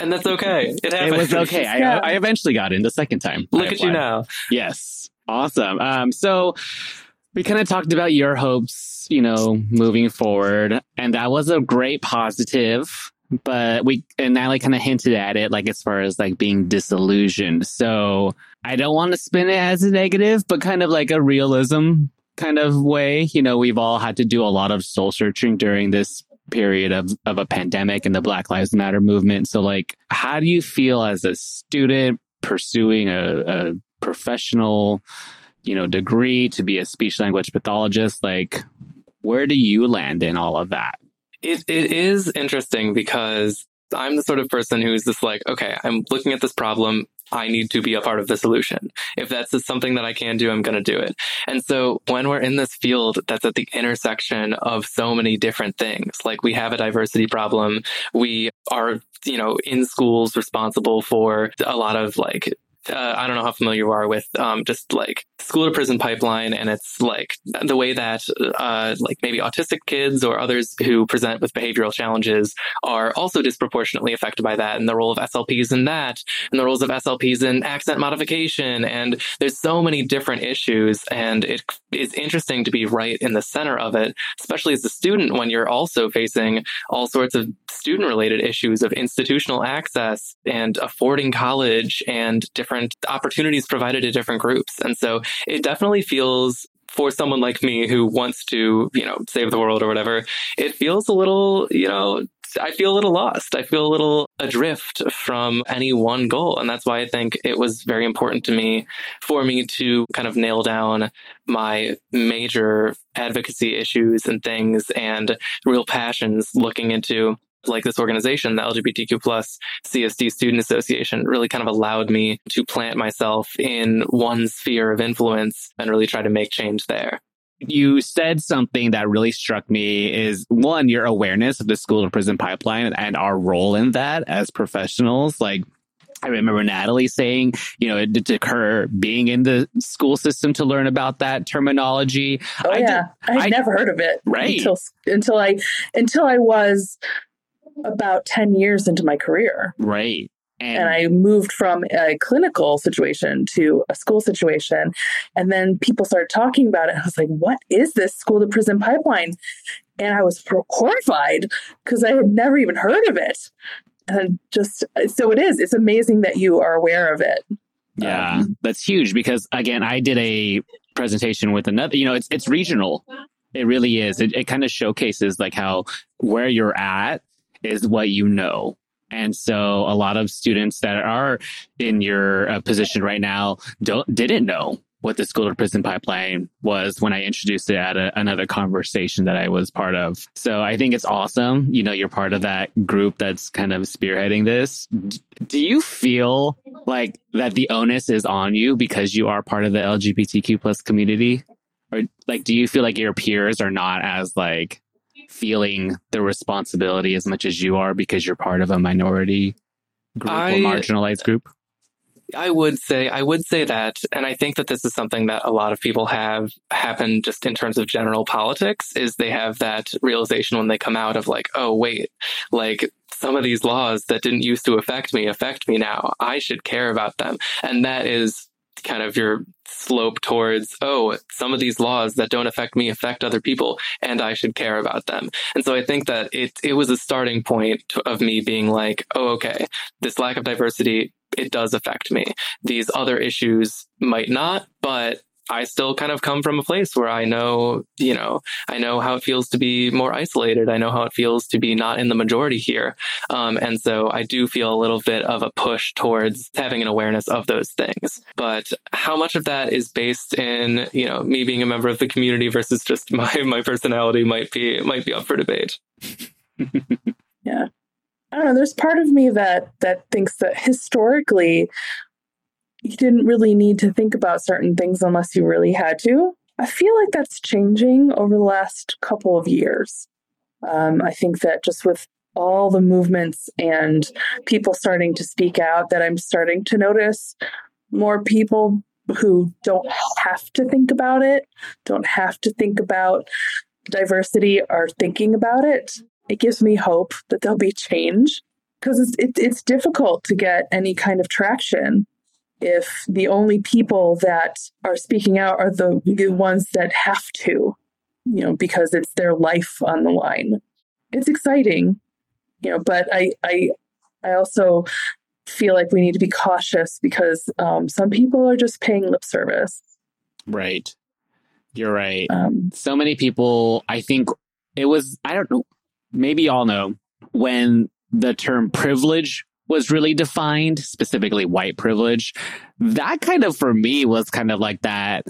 and that's okay. It it was okay Yeah. I, I eventually got in the second time I Look at you now. Yes. Awesome. Um, so we kind of talked about your hopes, you know, moving forward, and that was a great positive. But we and Natalie kind of hinted at it, like as far as like being disillusioned. So I don't want to spin it as a negative, but kind of like a realism kind of way. You know, we've all had to do a lot of soul searching during this period of, of a pandemic and the Black Lives Matter movement. So, like, how do you feel as a student pursuing a, a professional, you know, degree to be a speech language pathologist? Like, where do you land in all of that? It, it is interesting because I'm the sort of person who's just like, okay, I'm looking at this problem. I need to be a part of the solution. If that's something that I can do, I'm going to do it. And so when we're in this field that's at the intersection of so many different things, like we have a diversity problem, we are, you know, in schools responsible for a lot of like uh, I don't know how familiar you are with um, just like school to prison pipeline, and it's like the way that uh, like maybe autistic kids or others who present with behavioral challenges are also disproportionately affected by that, and the role of SLPs in that, and the roles of SLPs in accent modification, and there's so many different issues, and it is interesting to be right in the center of it, especially as a student when you're also facing all sorts of student related issues of institutional access and affording college and different different opportunities provided to different groups. And so it definitely feels for someone like me who wants to, you know, save the world or whatever, it feels a little, you know, I feel a little lost. I feel a little adrift from any one goal. And that's why I think it was very important to me for me to kind of nail down my major advocacy issues and things and real passions looking into like this organization, the LGBTQ plus CSD Student Association, really kind of allowed me to plant myself in one sphere of influence and really try to make change there. You said something that really struck me is one, your awareness of the school to prison pipeline and our role in that as professionals. Like, I remember Natalie saying, you know, it took her being in the school system to learn about that terminology. Oh I yeah, did, I never heard of it right until until I until I was about 10 years into my career. Right. And, and, I moved from a clinical situation to a school situation. And then people started talking about it. I was like, what is this school to prison pipeline? And I was horrified because I had never even heard of it. And just so it is, it's amazing that you are aware of it. Yeah, um, that's huge because again, I did a presentation with another, you know, it's it's regional. It really is. It, it kind of showcases like how where you're at is what you know. And so a lot of students that are in your uh, position right now don't didn't know what the school to prison pipeline was when I introduced it at a, another conversation that I was part of. So I think it's awesome. You know, you're part of that group that's kind of spearheading this. D- do you feel like that the onus is on you because you are part of the LGBTQ plus community? Or like, do you feel like your peers are not as like feeling the responsibility as much as you are because you're part of a minority group I, or marginalized group? I would say I would say that, and I think that this is something that a lot of people have happen just in terms of general politics. Is they have that realization when they come out of like, oh wait, like some of these laws that didn't used to affect me affect me now. I should care about them, and that is kind of your slope towards, oh, some of these laws that don't affect me affect other people and I should care about them. And so I think that it, it was a starting point of me being like, oh, okay, this lack of diversity, it does affect me. These other issues might not, but I still kind of come from a place where I know, you know, I know how it feels to be more isolated. I know how it feels to be not in the majority here. Um, and so I do feel a little bit of a push towards having an awareness of those things. But how much of that is based in, you know, me being a member of the community versus just my, my personality might be, might be up for debate. yeah. I don't know. There's part of me that that thinks that historically you didn't really need to think about certain things unless you really had to. I feel like that's changing over the last couple of years. Um, I think that just with all the movements and people starting to speak out, that I'm starting to notice more people who don't have to think about it, don't have to think about diversity, are thinking about it. It gives me hope that there'll be change because it's, it, it's difficult to get any kind of traction if the only people that are speaking out are the, the ones that have to, you know, because it's their life on the line. It's exciting, you know, but I I I also feel like we need to be cautious because um, some people are just paying lip service. Right. You're right. Um, so many people, I think it was, I don't know, maybe you all know when the term privilege was really defined, specifically white privilege, that kind of for me was kind of like that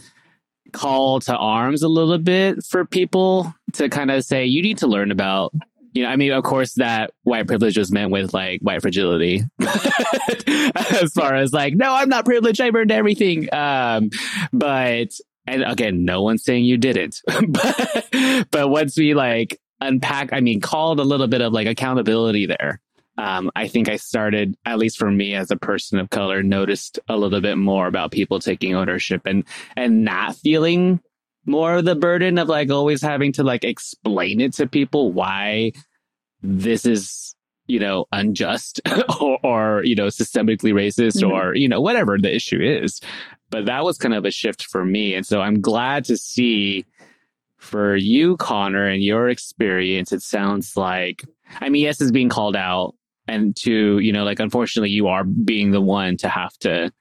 call to arms a little bit for people to kind of say, you need to learn about you know, I mean, of course, that white privilege was meant with like white fragility, as far as like, no, I'm not privileged. I've earned everything. Um, but and again, no one's saying you didn't. but, but once we like unpack, I mean, called a little bit of like accountability there. Um, I think I started, at least for me as a person of color, noticed a little bit more about people taking ownership and and not feeling more of the burden of like always having to like explain it to people why this is you know unjust or, or you know systemically racist mm-hmm. or you know whatever the issue is but that was kind of a shift for me and so i'm glad to see for you connor and your experience it sounds like i mean yes it's being called out and to you know like unfortunately you are being the one to have to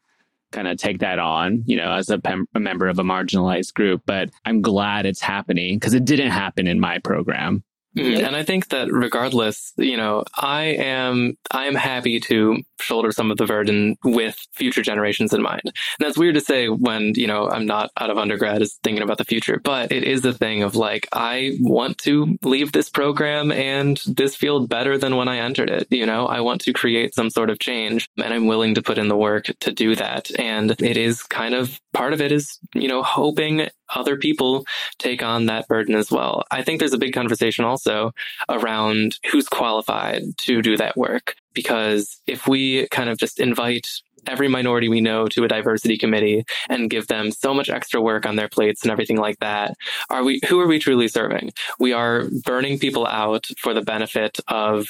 kind of take that on, you know, as a, pem- a member of a marginalized group. But I'm glad it's happening because it didn't happen in my program. Mm, and I think that regardless, you know, I am I am happy to shoulder some of the burden with future generations in mind. And that's weird to say when, you know, I'm not out of undergrad is thinking about the future, but it is a thing of like I want to leave this program and this field better than when I entered it, you know? I want to create some sort of change and I'm willing to put in the work to do that. And it is kind of part of it is, you know, hoping other people take on that burden as well. I think there's a big conversation also around who's qualified to do that work. Because if we kind of just invite every minority we know to a diversity committee and give them so much extra work on their plates and everything like that are we who are we truly serving we are burning people out for the benefit of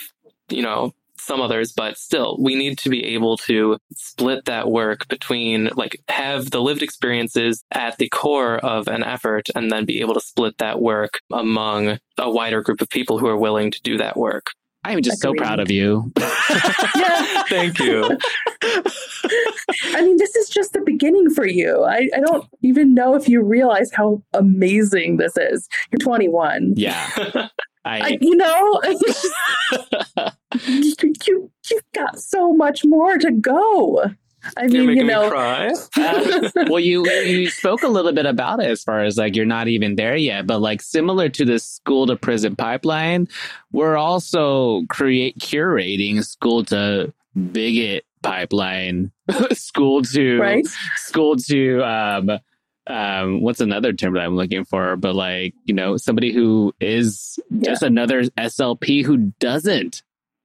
you know some others, but still, we need to be able to split that work between, like, have the lived experiences at the core of an effort and then be able to split that work among a wider group of people who are willing to do that work. I'm just Agreed. so proud of you. yeah. Thank you. I mean, this is just the beginning for you. I, I don't even know if you realize how amazing this is. You're 21. Yeah. I, I you know, you, you, you've got so much more to go. I you're mean, you know, uh, well, you you spoke a little bit about it as far as like you're not even there yet, but like similar to the school to prison pipeline, we're also create curating school to bigot pipeline, school to right? school to um, um, what's another term that I'm looking for? But like, you know, somebody who is just another SLP who doesn't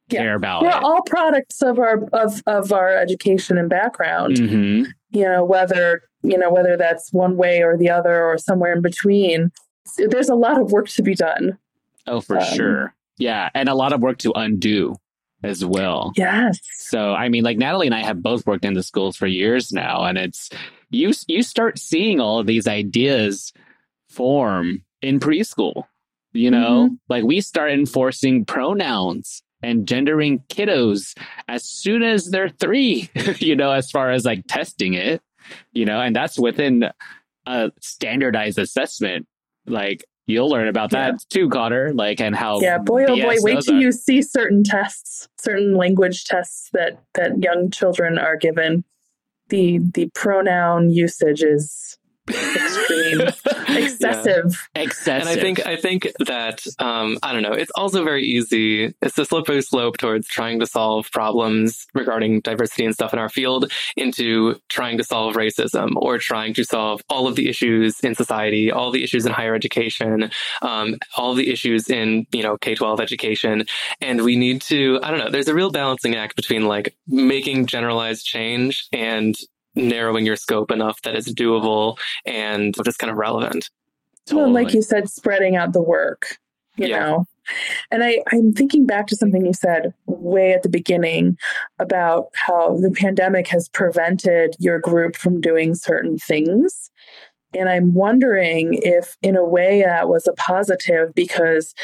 yeah. care about We're it. all products of our of of our education and background. Mm-hmm. You know, whether you know whether that's one way or the other or somewhere in between. There's a lot of work to be done. Oh, for um, sure. Yeah, and a lot of work to undo as well. Yes. So, I mean, like Natalie and I have both worked in the schools for years now, and it's you you start seeing all of these ideas form in preschool. You know, mm-hmm. like we start enforcing pronouns and gendering kiddos as soon as they're three, you know, as far as like testing it, you know, and that's within a standardized assessment. Like you'll learn about that yeah. too, Connor, like and how Yeah, boy oh boy, wait till you see certain tests, certain language tests that that young children are given the the pronoun usage is extreme, excessive, yeah. excessive. And I think I think that um, I don't know. It's also very easy. It's a slippery slope towards trying to solve problems regarding diversity and stuff in our field into trying to solve racism or trying to solve all of the issues in society, all the issues in higher education, um, all the issues in you know K twelve education. And we need to I don't know. There's a real balancing act between like making generalized change and narrowing your scope enough that it's doable and just kind of relevant. Totally. Well, like you said, spreading out the work, you yeah. know. And I, I'm thinking back to something you said way at the beginning about how the pandemic has prevented your group from doing certain things. And I'm wondering if, in a way, that was a positive because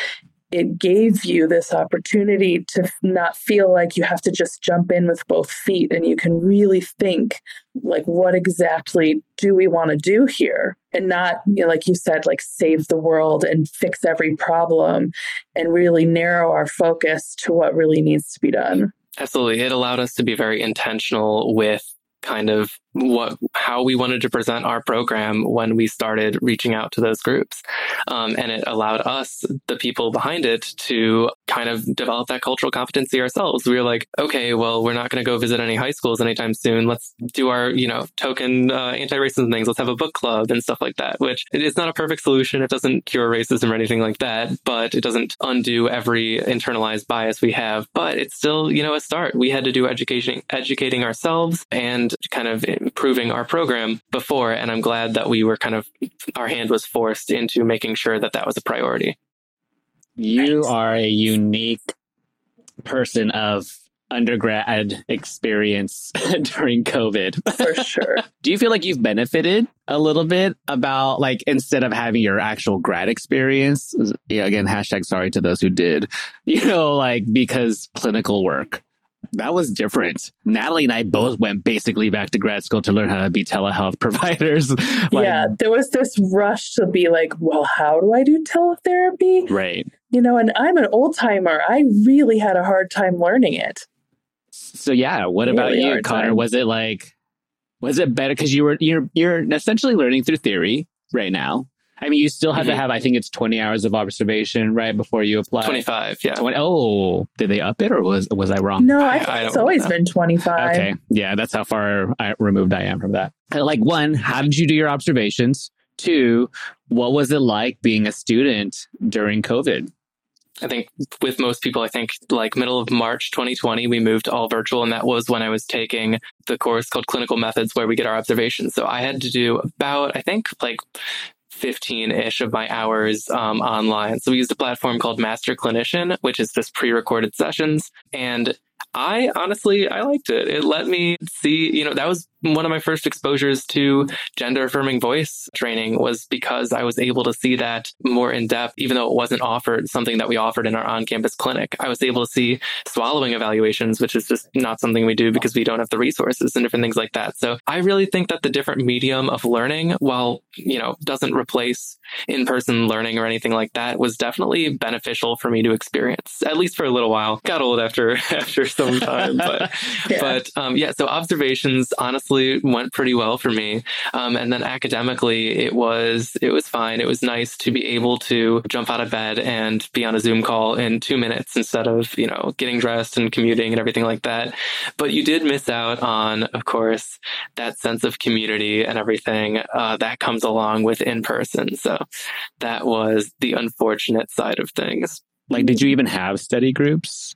it gave you this opportunity to not feel like you have to just jump in with both feet and you can really think like what exactly do we want to do here and not you know like you said like save the world and fix every problem and really narrow our focus to what really needs to be done Absolutely. It allowed us to be very intentional with kind of what how we wanted to present our program when we started reaching out to those groups. Um, and it allowed us the people behind it to kind of develop that cultural competency ourselves. We were like okay well we're not going to go visit any high schools anytime soon. Let's do our you know token uh, anti-racism things. Let's have a book club and stuff like that which it's not a perfect solution. It doesn't cure racism or anything like that but it doesn't undo every internalized bias we have. But it's still you know a start. We had to do education educating ourselves and kind of improving our program before. And I'm glad that we were kind of, our hand was forced into making sure that that was a priority. You are a unique person of undergrad experience during COVID. for sure. Do you feel like you've benefited a little bit about like instead of having your actual grad experience? Yeah, again, hashtag sorry to those who did, you know, like because clinical work that was different. Natalie and I both went basically back to grad school to learn how to be telehealth providers. like, yeah, there was this rush to be like, well, how do I do teletherapy? Right. You know, and I'm an old timer. I really had a hard time learning it. So yeah, what really about you, Connor? Time. Was it like was it better because you were you're you're essentially learning through theory right now? I mean, you still have mm-hmm. to have, I think it's 20 hours of observation, right? Before you apply. 25, yeah. 20, oh, did they up it or was was I wrong? No, I, I it's always been 25. Okay. Yeah, that's how far I, removed I am from that. Like, one, how did you do your observations? Two, what was it like being a student during COVID? I think with most people, I think like middle of March 2020, we moved all virtual. And that was when I was taking the course called Clinical Methods, where we get our observations. So I had to do about, I think, like 15 ish of my hours um, online. So we used a platform called Master Clinician, which is just pre recorded sessions. And I honestly, I liked it. It let me see, you know, that was one of my first exposures to gender affirming voice training was because I was able to see that more in depth, even though it wasn't offered something that we offered in our on campus clinic. I was able to see swallowing evaluations, which is just not something we do because we don't have the resources and different things like that. So I really think that the different medium of learning, while, you know, doesn't replace in person learning or anything like that, was definitely beneficial for me to experience, at least for a little while. Got old after, after some time, but, yeah. but, um, yeah, so observations, honestly, honestly went pretty well for me. Um, and then academically, it was it was fine. It was nice to be able to jump out of bed and be on a Zoom call in two minutes instead of you know getting dressed and commuting and everything like that. But you did miss out on, of course, that sense of community and everything uh, that comes along with in person. So that was the unfortunate side of things. Like, did you even have study groups?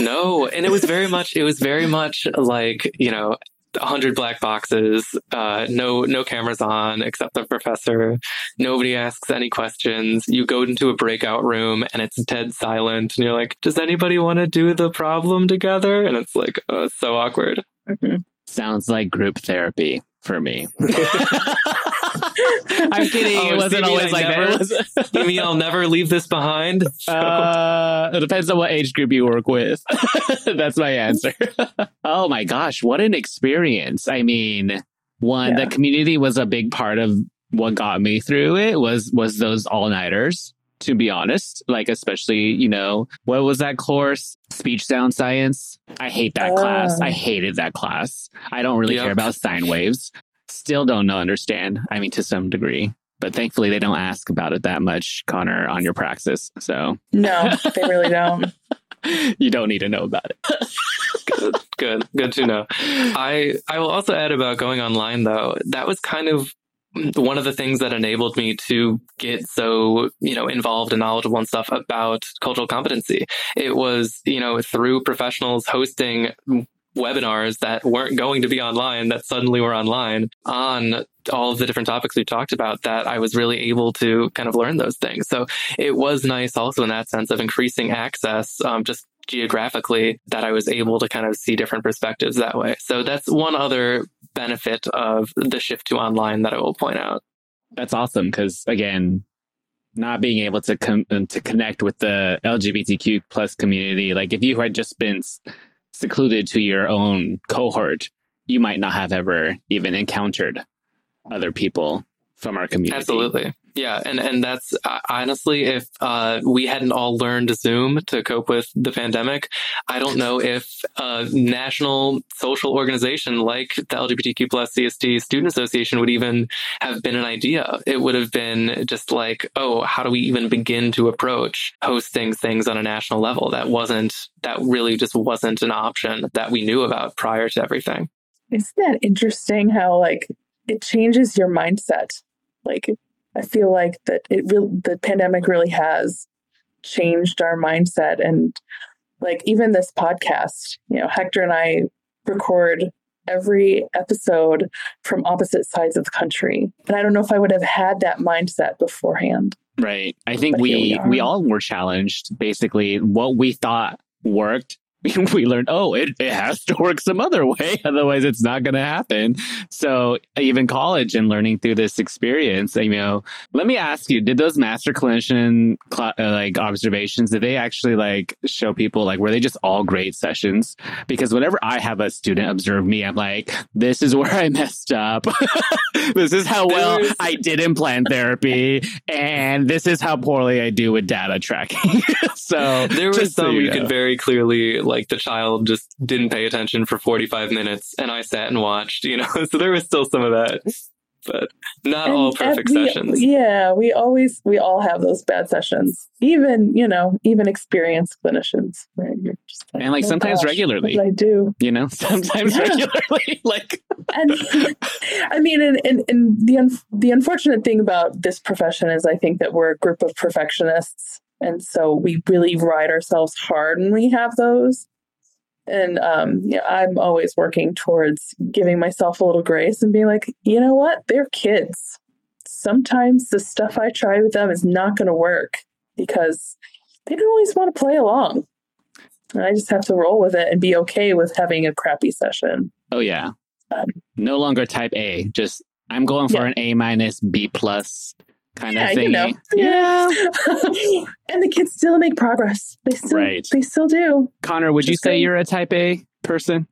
No and it was very much it was very much like you know 100 black boxes, uh, no no cameras on except the professor. Nobody asks any questions. You go into a breakout room and it's dead silent, and you're like, "Does anybody want to do the problem together?" And it's like, oh, it's so awkward. Mm-hmm. Sounds like group therapy for me. I'm kidding. Oh, it wasn't always like never, that. you mean I'll never leave this behind? Uh, it depends on what age group you work with. That's my answer. oh my gosh, what an experience! I mean, one, yeah. the community was a big part of what got me through it. Was was those all nighters to be honest. Like, especially, you know, what was that course? Speech sound science. I hate that class. I oh. hated that class. I don't really yep. care about sine waves. Still don't know, understand. I mean, to some degree. But thankfully, they don't ask about it that much, Connor, on your praxis. So, no, they really don't. you don't need to know about it. good, good, good to know. I I will also add about going online though. That was kind of one of the things that enabled me to get so, you know, involved and knowledgeable and stuff about cultural competency. It was, you know, through professionals hosting webinars that weren't going to be online that suddenly were online on all of the different topics we talked about that I was really able to kind of learn those things. So it was nice also in that sense of increasing access, um, just geographically that I was able to kind of see different perspectives that way. So that's one other benefit of the shift to online that I will point out. That's awesome because again, not being able to com- to connect with the LGBTQ plus community. Like if you had just been secluded to your own cohort, you might not have ever even encountered other people from our community. Absolutely. Yeah, and and that's uh, honestly, if uh, we hadn't all learned Zoom to cope with the pandemic, I don't know if a national social organization like the LGBTQ plus CSD Student Association would even have been an idea. It would have been just like, oh, how do we even begin to approach hosting things on a national level? That wasn't that really just wasn't an option that we knew about prior to everything. Isn't that interesting how like it changes your mindset? Like I feel like that it really the pandemic really has changed our mindset and like even this podcast, you know, Hector and I record every episode from opposite sides of the country. And I don't know if I would have had that mindset beforehand. Right. I think But we we we all were challenged. Basically, what we thought worked, we learned. Oh, it, it has to work some other way. Otherwise, it's not going to happen. So even college and learning through this experience, you know, let me ask you: Did those master clinician cl- uh, like observations? Did they actually like show people like were they just all great sessions? Because whenever I have a student observe me, I'm like, this is where I messed up. this is how well I did implant therapy, and this is how poorly I do with data tracking. so There was just so some you know. could very clearly like the child just didn't pay attention for 45 minutes and I sat and watched, you know. So there was still some of that. But not And- all perfect we- sessions. Yeah, we always we all have those bad sessions. Even, you know, even experienced clinicians. Right? You're just like, And, like, "Oh, sometimes gosh, regularly." I do? you know, sometimes Yeah. regularly. like, and I mean, and, and, and the un- the unfortunate thing about this profession is, I think that we're a group of perfectionists, and so we really ride ourselves hard when we have those. And um, yeah, I'm always working towards giving myself a little grace and being like, you know what, they're kids. Sometimes the stuff I try with them is not going to work because they don't always want to play along. And I just have to roll with it and be okay with having a crappy session. oh yeah, Um, no longer type A. Just I'm going for Yeah. an A minus, B plus kind Yeah, of thing. you know. Yeah. and the kids still make progress. They still, Right. they still do. Connor, would you say saying. you're a type A person?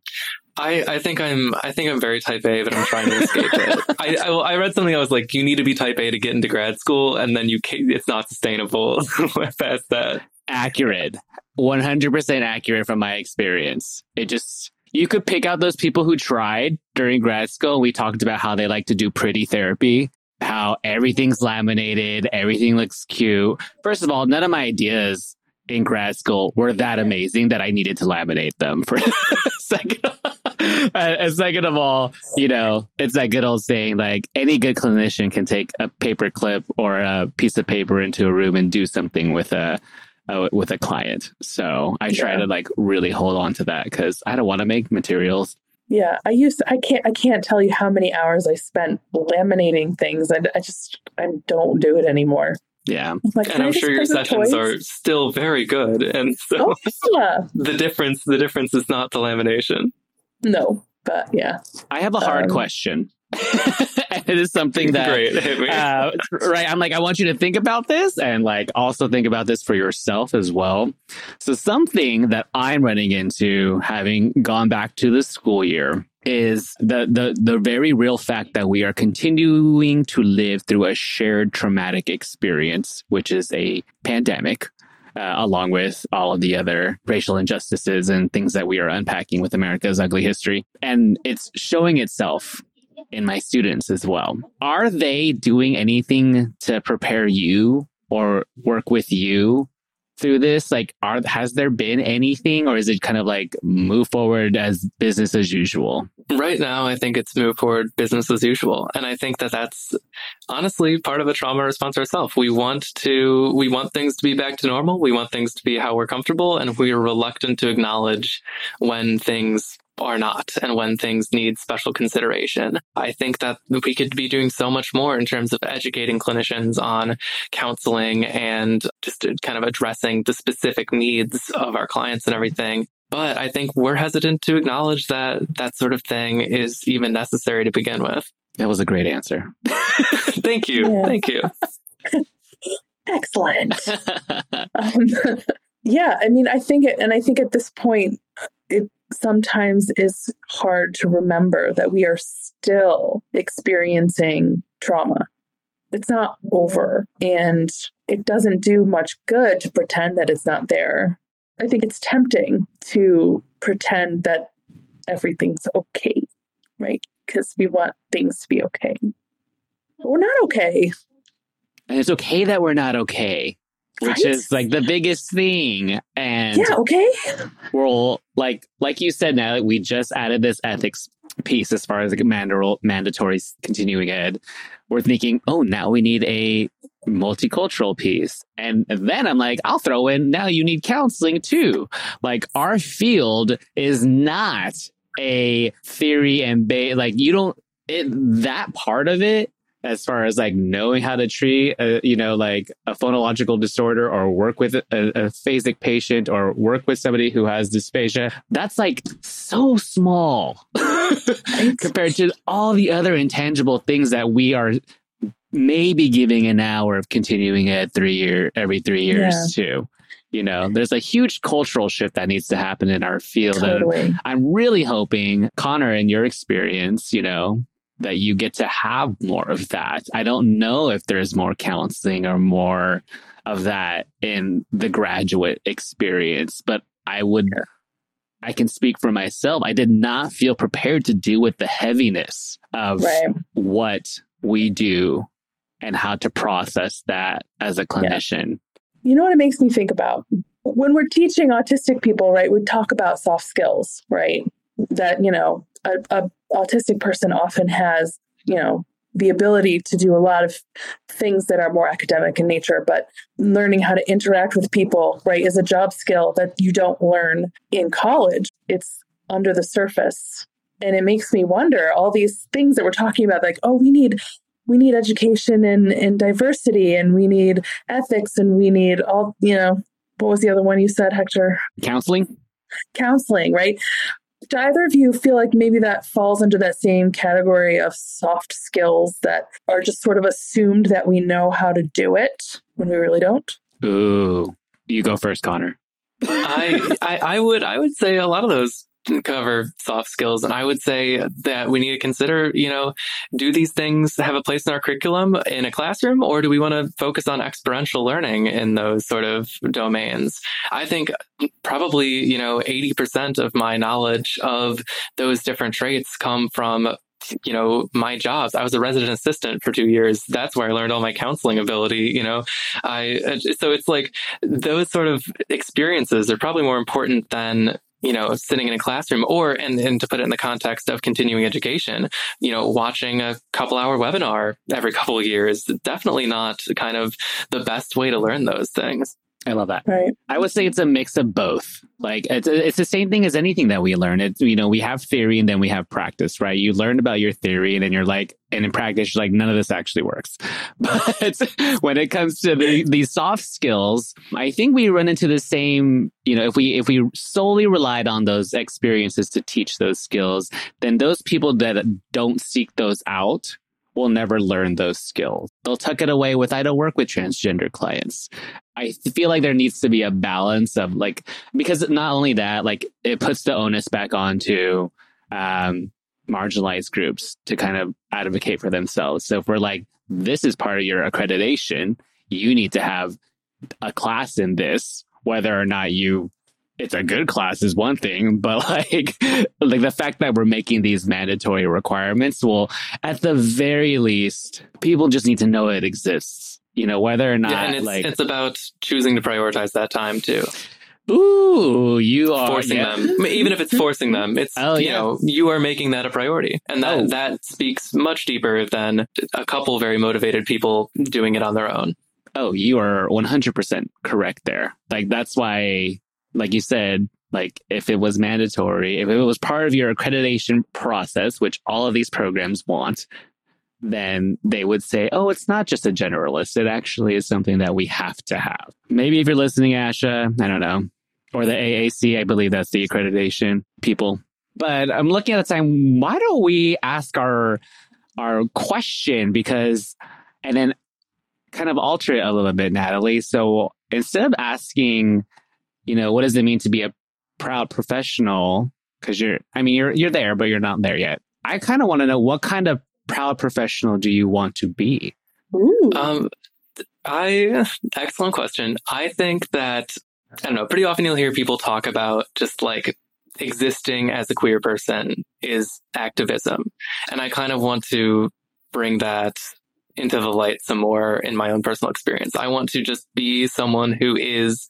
I, I think I'm I think I'm very type A, but I'm trying to escape it. I, I I read something I was like you need to be type A to get into grad school, and then you can it's not sustainable past that. accurate 100% accurate from my experience it just you could pick out those people who tried during grad school we talked about how they like to do pretty therapy how everything's laminated everything looks cute first of all none of my ideas in grad school were that amazing that i needed to laminate them for second and second of all you know it's that good old saying like any good clinician can take a paper clip or a piece of paper into a room and do something with a uh, with a client. So I try Yeah. to like really hold on to that because I don't want to make materials. Yeah, I used. I can't. I can't tell you how many hours I spent laminating things. I, I just. I don't do it anymore. Yeah. I'm like, And I I'm sure your sessions toys?" are still very good, and so Oh yeah, the difference the difference is not the lamination. no, but yeah. I have a hard Um, question. it is something that Great, uh, right. I'm like, I want you to think about this and like also think about this for yourself as well. So, something that I'm running into having gone back to the school year is the, the, the very real fact that we are continuing to live through a shared traumatic experience, which is a pandemic. Uh, along with all of the other racial injustices and things that we are unpacking with America's ugly history. And it's showing itself in my students as well. Are they doing anything to prepare you or work with you through this? Like, are has there been anything, or is it kind of like move forward as business as usual? Right now, I think it's move forward business as usual, and I think that that's honestly part of a trauma response ourselves. We want to we want things to be back to normal. We want things to be how we're comfortable, and we are reluctant to acknowledge when things are not and when things need special consideration. I think that we could be doing so much more in terms of educating clinicians on counseling and just kind of addressing the specific needs of our clients and everything. But I think we're hesitant to acknowledge that that sort of thing is even necessary to begin with. That was a great answer. Thank you. Yeah. Thank you. Excellent. um, yeah, I mean, I think it, and I think at this point, it sometimes is hard to remember that we are still experiencing trauma. It's not over, and it doesn't do much good to pretend that it's not there. I think it's tempting to pretend that everything's okay, right? Because we want things to be okay. But we're not okay. And it's okay that we're not okay, which Right? is like the biggest thing. And Yeah, okay. we're like, like you said, now that we just added this ethics piece as far as like mandatory, mandatory continuing ed. We're thinking, oh, now we need a multicultural piece. And then I'm like, I'll throw in now you need counseling too. Like our field is not a theory and ba- like you don't it that part of it as far as like knowing how to treat a, you know like a phonological disorder or work with a, aphasic patient or work with somebody who has dysphagia that's like so small compared to all the other intangible things that we are maybe giving an hour of continuing ed three year every three years too you know? There's a huge cultural shift that needs to happen in our field and Totally. I'm really hoping, Connor, in your experience, you know, that you get to have more of that. I don't know if there's more counseling or more of that in the graduate experience, but I would, I can speak for myself. I did not feel prepared to deal with the heaviness of Right. what we do and how to process that as a clinician. You know what it makes me think about? When we're teaching autistic people, right, we talk about soft skills, right? That, you know, a, a autistic person often has, you know, the ability to do a lot of things that are more academic in nature, but learning how to interact with people, right, is a job skill that you don't learn in college. It's under the surface. And it makes me wonder all these things that we're talking about, like, oh, we need we need education and, and diversity and we need ethics and we need all you know what was the other one you said hector Counseling? counseling right do either of you feel like maybe that falls under that same category of soft skills that are just sort of assumed that we know how to do it when we really don't Ooh, you go first, Connor. I, I I would I would say a lot of those cover soft skills. And I would say that we need to consider, you know, do these things have a place in our curriculum in a classroom or do we want to focus on experiential learning in those sort of domains? I think probably, you know, 80% of my knowledge of those different traits come from you know my jobs. I was a resident assistant for two years. That's where i learned all my counseling ability you know? I uh, so it's like those sort of experiences are probably more important than you know sitting in a classroom or and, and to put it in the context of continuing education you know watching a couple hour webinar every couple of years definitely not kind of the best way to learn those things I love that. right I would say it's a mix of both. Like it's it's the same thing as anything that we learn. It's you know we have theory and then we have practice, right? You learn about your theory and then you're like, and in practice you're like, none of this actually works. But when it comes to the these soft skills, I think we run into the same. You know, if we if we solely relied on those experiences to teach those skills, then those people that don't seek those out will never learn those skills. They'll tuck it away with I don't work with transgender clients. I feel like there needs to be a balance of like because not only that, like it puts the onus back onto um, marginalized groups to kind of advocate for themselves. So if we're like, this is part of your accreditation, you need to have a class in this, whether or not you it's a good class is one thing, but like like the fact that we're making these mandatory requirements will at the very least people just need to know it exists. You know, whether or not yeah, and it's, like it's about choosing to prioritize that time too Ooh, you are forcing yeah. them. I mean, even if it's forcing them, it's Oh, you yeah. know you are making that a priority, and that Oh. that speaks much deeper than a couple very motivated people doing it on their own. Oh, you are 100% correct there. Like, that's why, like you said, like if it was mandatory, if it was part of your accreditation process, which all of these programs want, then they would say, oh, it's not just a generalist. It actually is something that we have to have. Maybe if you're listening, ASHA, I don't know, or the AAC, I believe that's the accreditation people. But I'm looking at the time. Why don't we ask our our question? Because, and then kind of alter it a little bit, Natalie. So instead of asking, you know, what does it mean to be a proud professional? Because you're, I mean, you're you're there, but you're not there yet. I kind of want to know what kind of proud professional do you want to be? Ooh. Um, I excellent question. I think that I don't know. Pretty often you'll hear people talk about just like existing as a queer person is activism, and I kind of want to bring that into the light some more in my own personal experience. I want to just be someone who is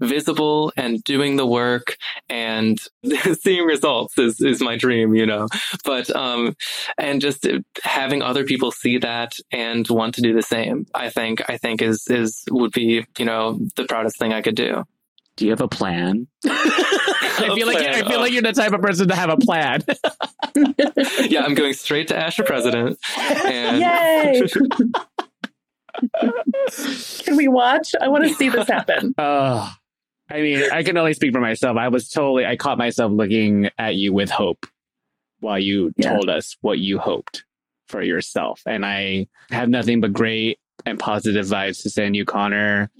visible and doing the work and seeing results is, is my dream, you know, but, um, and just having other people see that and want to do the same, I think, I think is, is, would be, you know, the proudest thing I could do. Do you have a plan? I feel like I feel like you're the type of person to have a plan. yeah, I'm going straight to ASHA for president. And Yay! Can we watch? I want to see this happen. Oh, I mean, I can only speak for myself. I was totally, I caught myself looking at you with hope while you Yeah. told us what you hoped for yourself. And I have nothing but great and positive vibes to send you, Connor,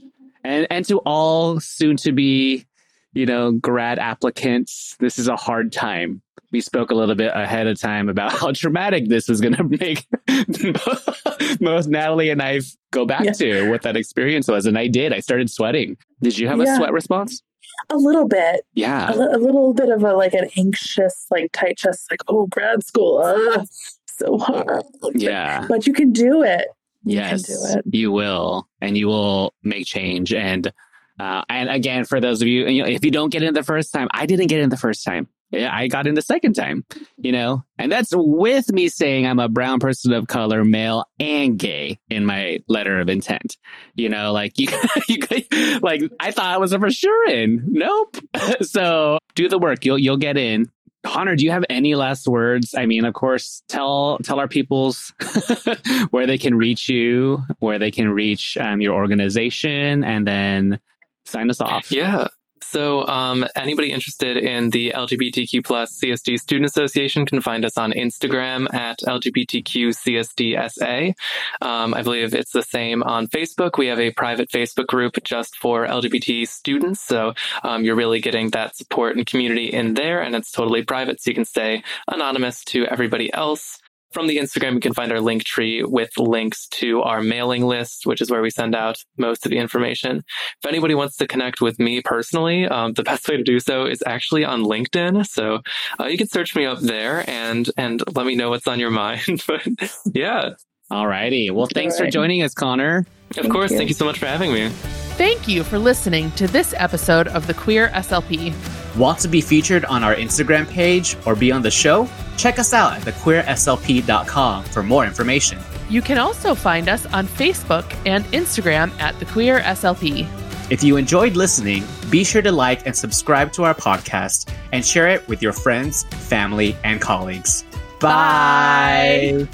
and, and to all soon to be, you know, grad applicants. This is a hard time. We spoke a little bit ahead of time about how traumatic this is going to make most Natalie and I go back Yeah. to what that experience was. And I did. I started sweating. Did you have Yeah. a sweat response? A little bit, Yeah. a, li- a little bit of a like an anxious, like tight chest, like oh, grad school, uh, so hard. Yeah. but you can do it. You yes. do it. You will. And you will make change. And uh, and again, for those of you, you know, if you don't get in the first time, I didn't get in the first time. I got in the second time, you know, and that's with me saying I'm a brown person of color, male and gay in my letter of intent. You know, like you, you like I thought I was a for sure in. Nope. so do the work. You'll you'll get in. Connor, do you have any last words? I mean, of course, tell tell our peoples where they can reach you, where they can reach um, your organization, and then sign us off. Yeah. So, um, anybody interested in the LGBTQ plus CSD Student Association can find us on Instagram at LGBTQ CSDSA. Um, I believe it's the same on Facebook. We have a private Facebook group just for LGBT students. So, um, you're really getting that support and community in there, and it's totally private. So you can stay anonymous to everybody else. From the Instagram, you can find our Linktree with links to our mailing list, which is where we send out most of the information. If anybody wants to connect with me personally, um, the best way to do so is actually on LinkedIn. So uh, you can search me up there and and let me know what's on your mind. but yeah, Alrighty. Well, thanks for joining us, Connor. of Thank course. you. Thank you so much for having me. Thank you for listening to this episode of the Queer SLP. Want to be featured on our Instagram page or be on the show? Check us out at thequeerslp.com for more information. You can also find us on Facebook and Instagram at the Queer SLP. If you enjoyed listening, be sure to like and subscribe to our podcast and share it with your friends, family, and colleagues. Bye.